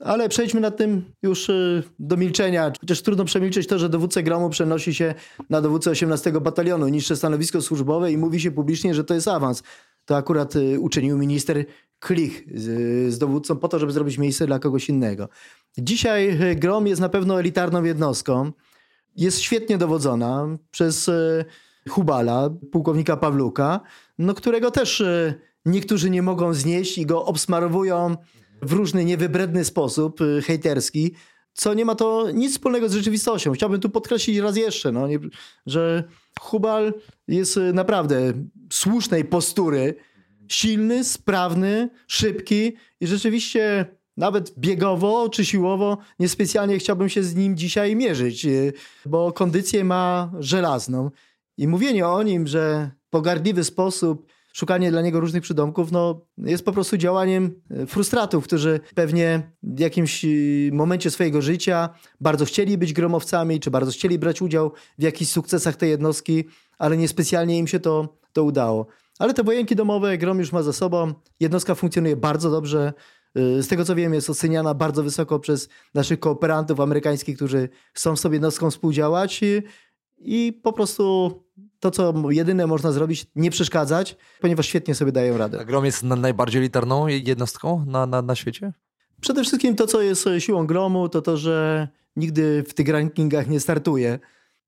Ale przejdźmy nad tym już e, do milczenia. Chociaż trudno przemilczeć to, że dowódca gromu przenosi się na dowódcę 18 batalionu, niższe stanowisko służbowe i mówi się publicznie, że to jest awans. To akurat uczynił minister Klich z, z dowódcą po to, żeby zrobić miejsce dla kogoś innego. Dzisiaj grom jest na pewno elitarną jednostką. Jest świetnie dowodzona przez Hubala, pułkownika Pawluka, no, którego też niektórzy nie mogą znieść i go obsmarowują w różny niewybredny sposób, e, hejterski, co nie ma to nic wspólnego z rzeczywistością. Chciałbym tu podkreślić raz jeszcze, no, że Hubal jest e, naprawdę słusznej postury, silny, sprawny, szybki i rzeczywiście nawet biegowo czy siłowo niespecjalnie chciałbym się z nim dzisiaj mierzyć, bo kondycję ma żelazną. I mówienie o nim, że pogardliwy sposób, szukanie dla niego różnych przydomków, no, jest po prostu działaniem e, frustratów, którzy pewnie w jakimś e, momencie swojego życia bardzo chcieli być gromowcami, czy bardzo chcieli brać udział w jakichś sukcesach tej jednostki, ale niespecjalnie im się to, to udało. Ale te wojenki domowe Grom już ma za sobą. Jednostka funkcjonuje bardzo dobrze. E, z tego co wiem, jest oceniana bardzo wysoko przez naszych kooperantów amerykańskich, którzy chcą tą jednostką współdziałać i po prostu to, co jedyne można zrobić, nie przeszkadzać, ponieważ świetnie sobie dają radę. A Grom jest najbardziej elitarną jednostką na, na, na świecie? Przede wszystkim to, co jest siłą Gromu, to to, że nigdy w tych rankingach nie startuje,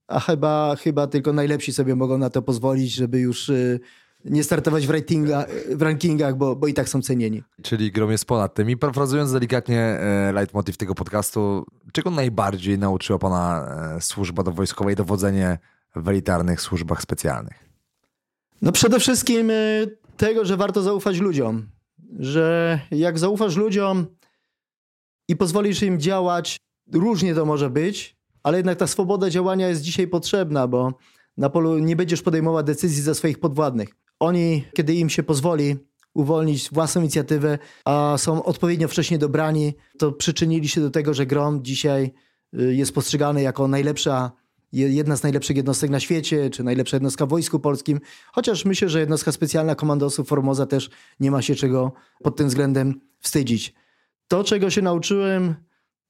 a chyba, chyba tylko najlepsi sobie mogą na to pozwolić, żeby już y, nie startować w, ratinga, w rankingach, bo, bo i tak są cenieni. Czyli Grom jest ponad tym. I parafrazując delikatnie e, leitmotiv tego podcastu, czego najbardziej nauczyła pana e, służba do wojskowej, dowodzenie w elitarnych służbach specjalnych? No przede wszystkim e, tego, że warto zaufać ludziom. Że jak zaufasz ludziom i pozwolisz im działać, różnie to może być, ale jednak ta swoboda działania jest dzisiaj potrzebna, bo na polu nie będziesz podejmował decyzji za swoich podwładnych. Oni, kiedy im się pozwoli uwolnić własną inicjatywę, a są odpowiednio wcześnie dobrani, to przyczynili się do tego, że Grom dzisiaj y, jest postrzegany jako najlepsza jedna z najlepszych jednostek na świecie, czy najlepsza jednostka w Wojsku Polskim. Chociaż myślę, że jednostka specjalna komandosów Formoza też nie ma się czego pod tym względem wstydzić. To, czego się nauczyłem,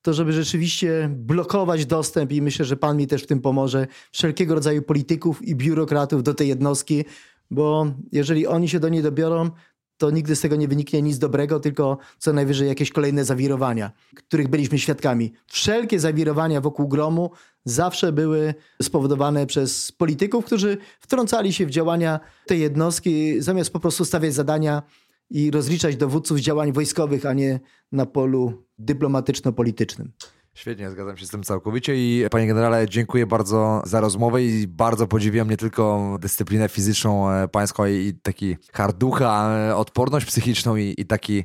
to żeby rzeczywiście blokować dostęp i myślę, że pan mi też w tym pomoże, wszelkiego rodzaju polityków i biurokratów do tej jednostki, bo jeżeli oni się do niej dobiorą, to nigdy z tego nie wyniknie nic dobrego, tylko co najwyżej jakieś kolejne zawirowania, których byliśmy świadkami. Wszelkie zawirowania wokół gromu zawsze były spowodowane przez polityków, którzy wtrącali się w działania tej jednostki, zamiast po prostu stawiać zadania i rozliczać dowódców działań wojskowych, a nie na polu dyplomatyczno-politycznym. Świetnie, zgadzam się z tym całkowicie i panie generale, dziękuję bardzo za rozmowę i bardzo podziwiam nie tylko dyscyplinę fizyczną e, pańską i taki harducha, e, odporność psychiczną i, i taki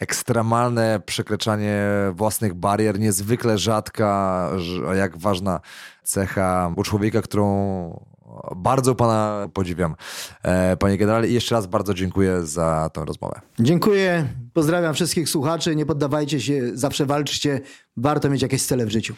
ekstremalne przekraczanie własnych barier, niezwykle rzadka, jak ważna cecha u człowieka, którą bardzo pana podziwiam, e, panie generale. I jeszcze raz bardzo dziękuję za tę rozmowę. Dziękuję. Pozdrawiam wszystkich słuchaczy. Nie poddawajcie się, zawsze walczcie. Warto mieć jakieś cele w życiu.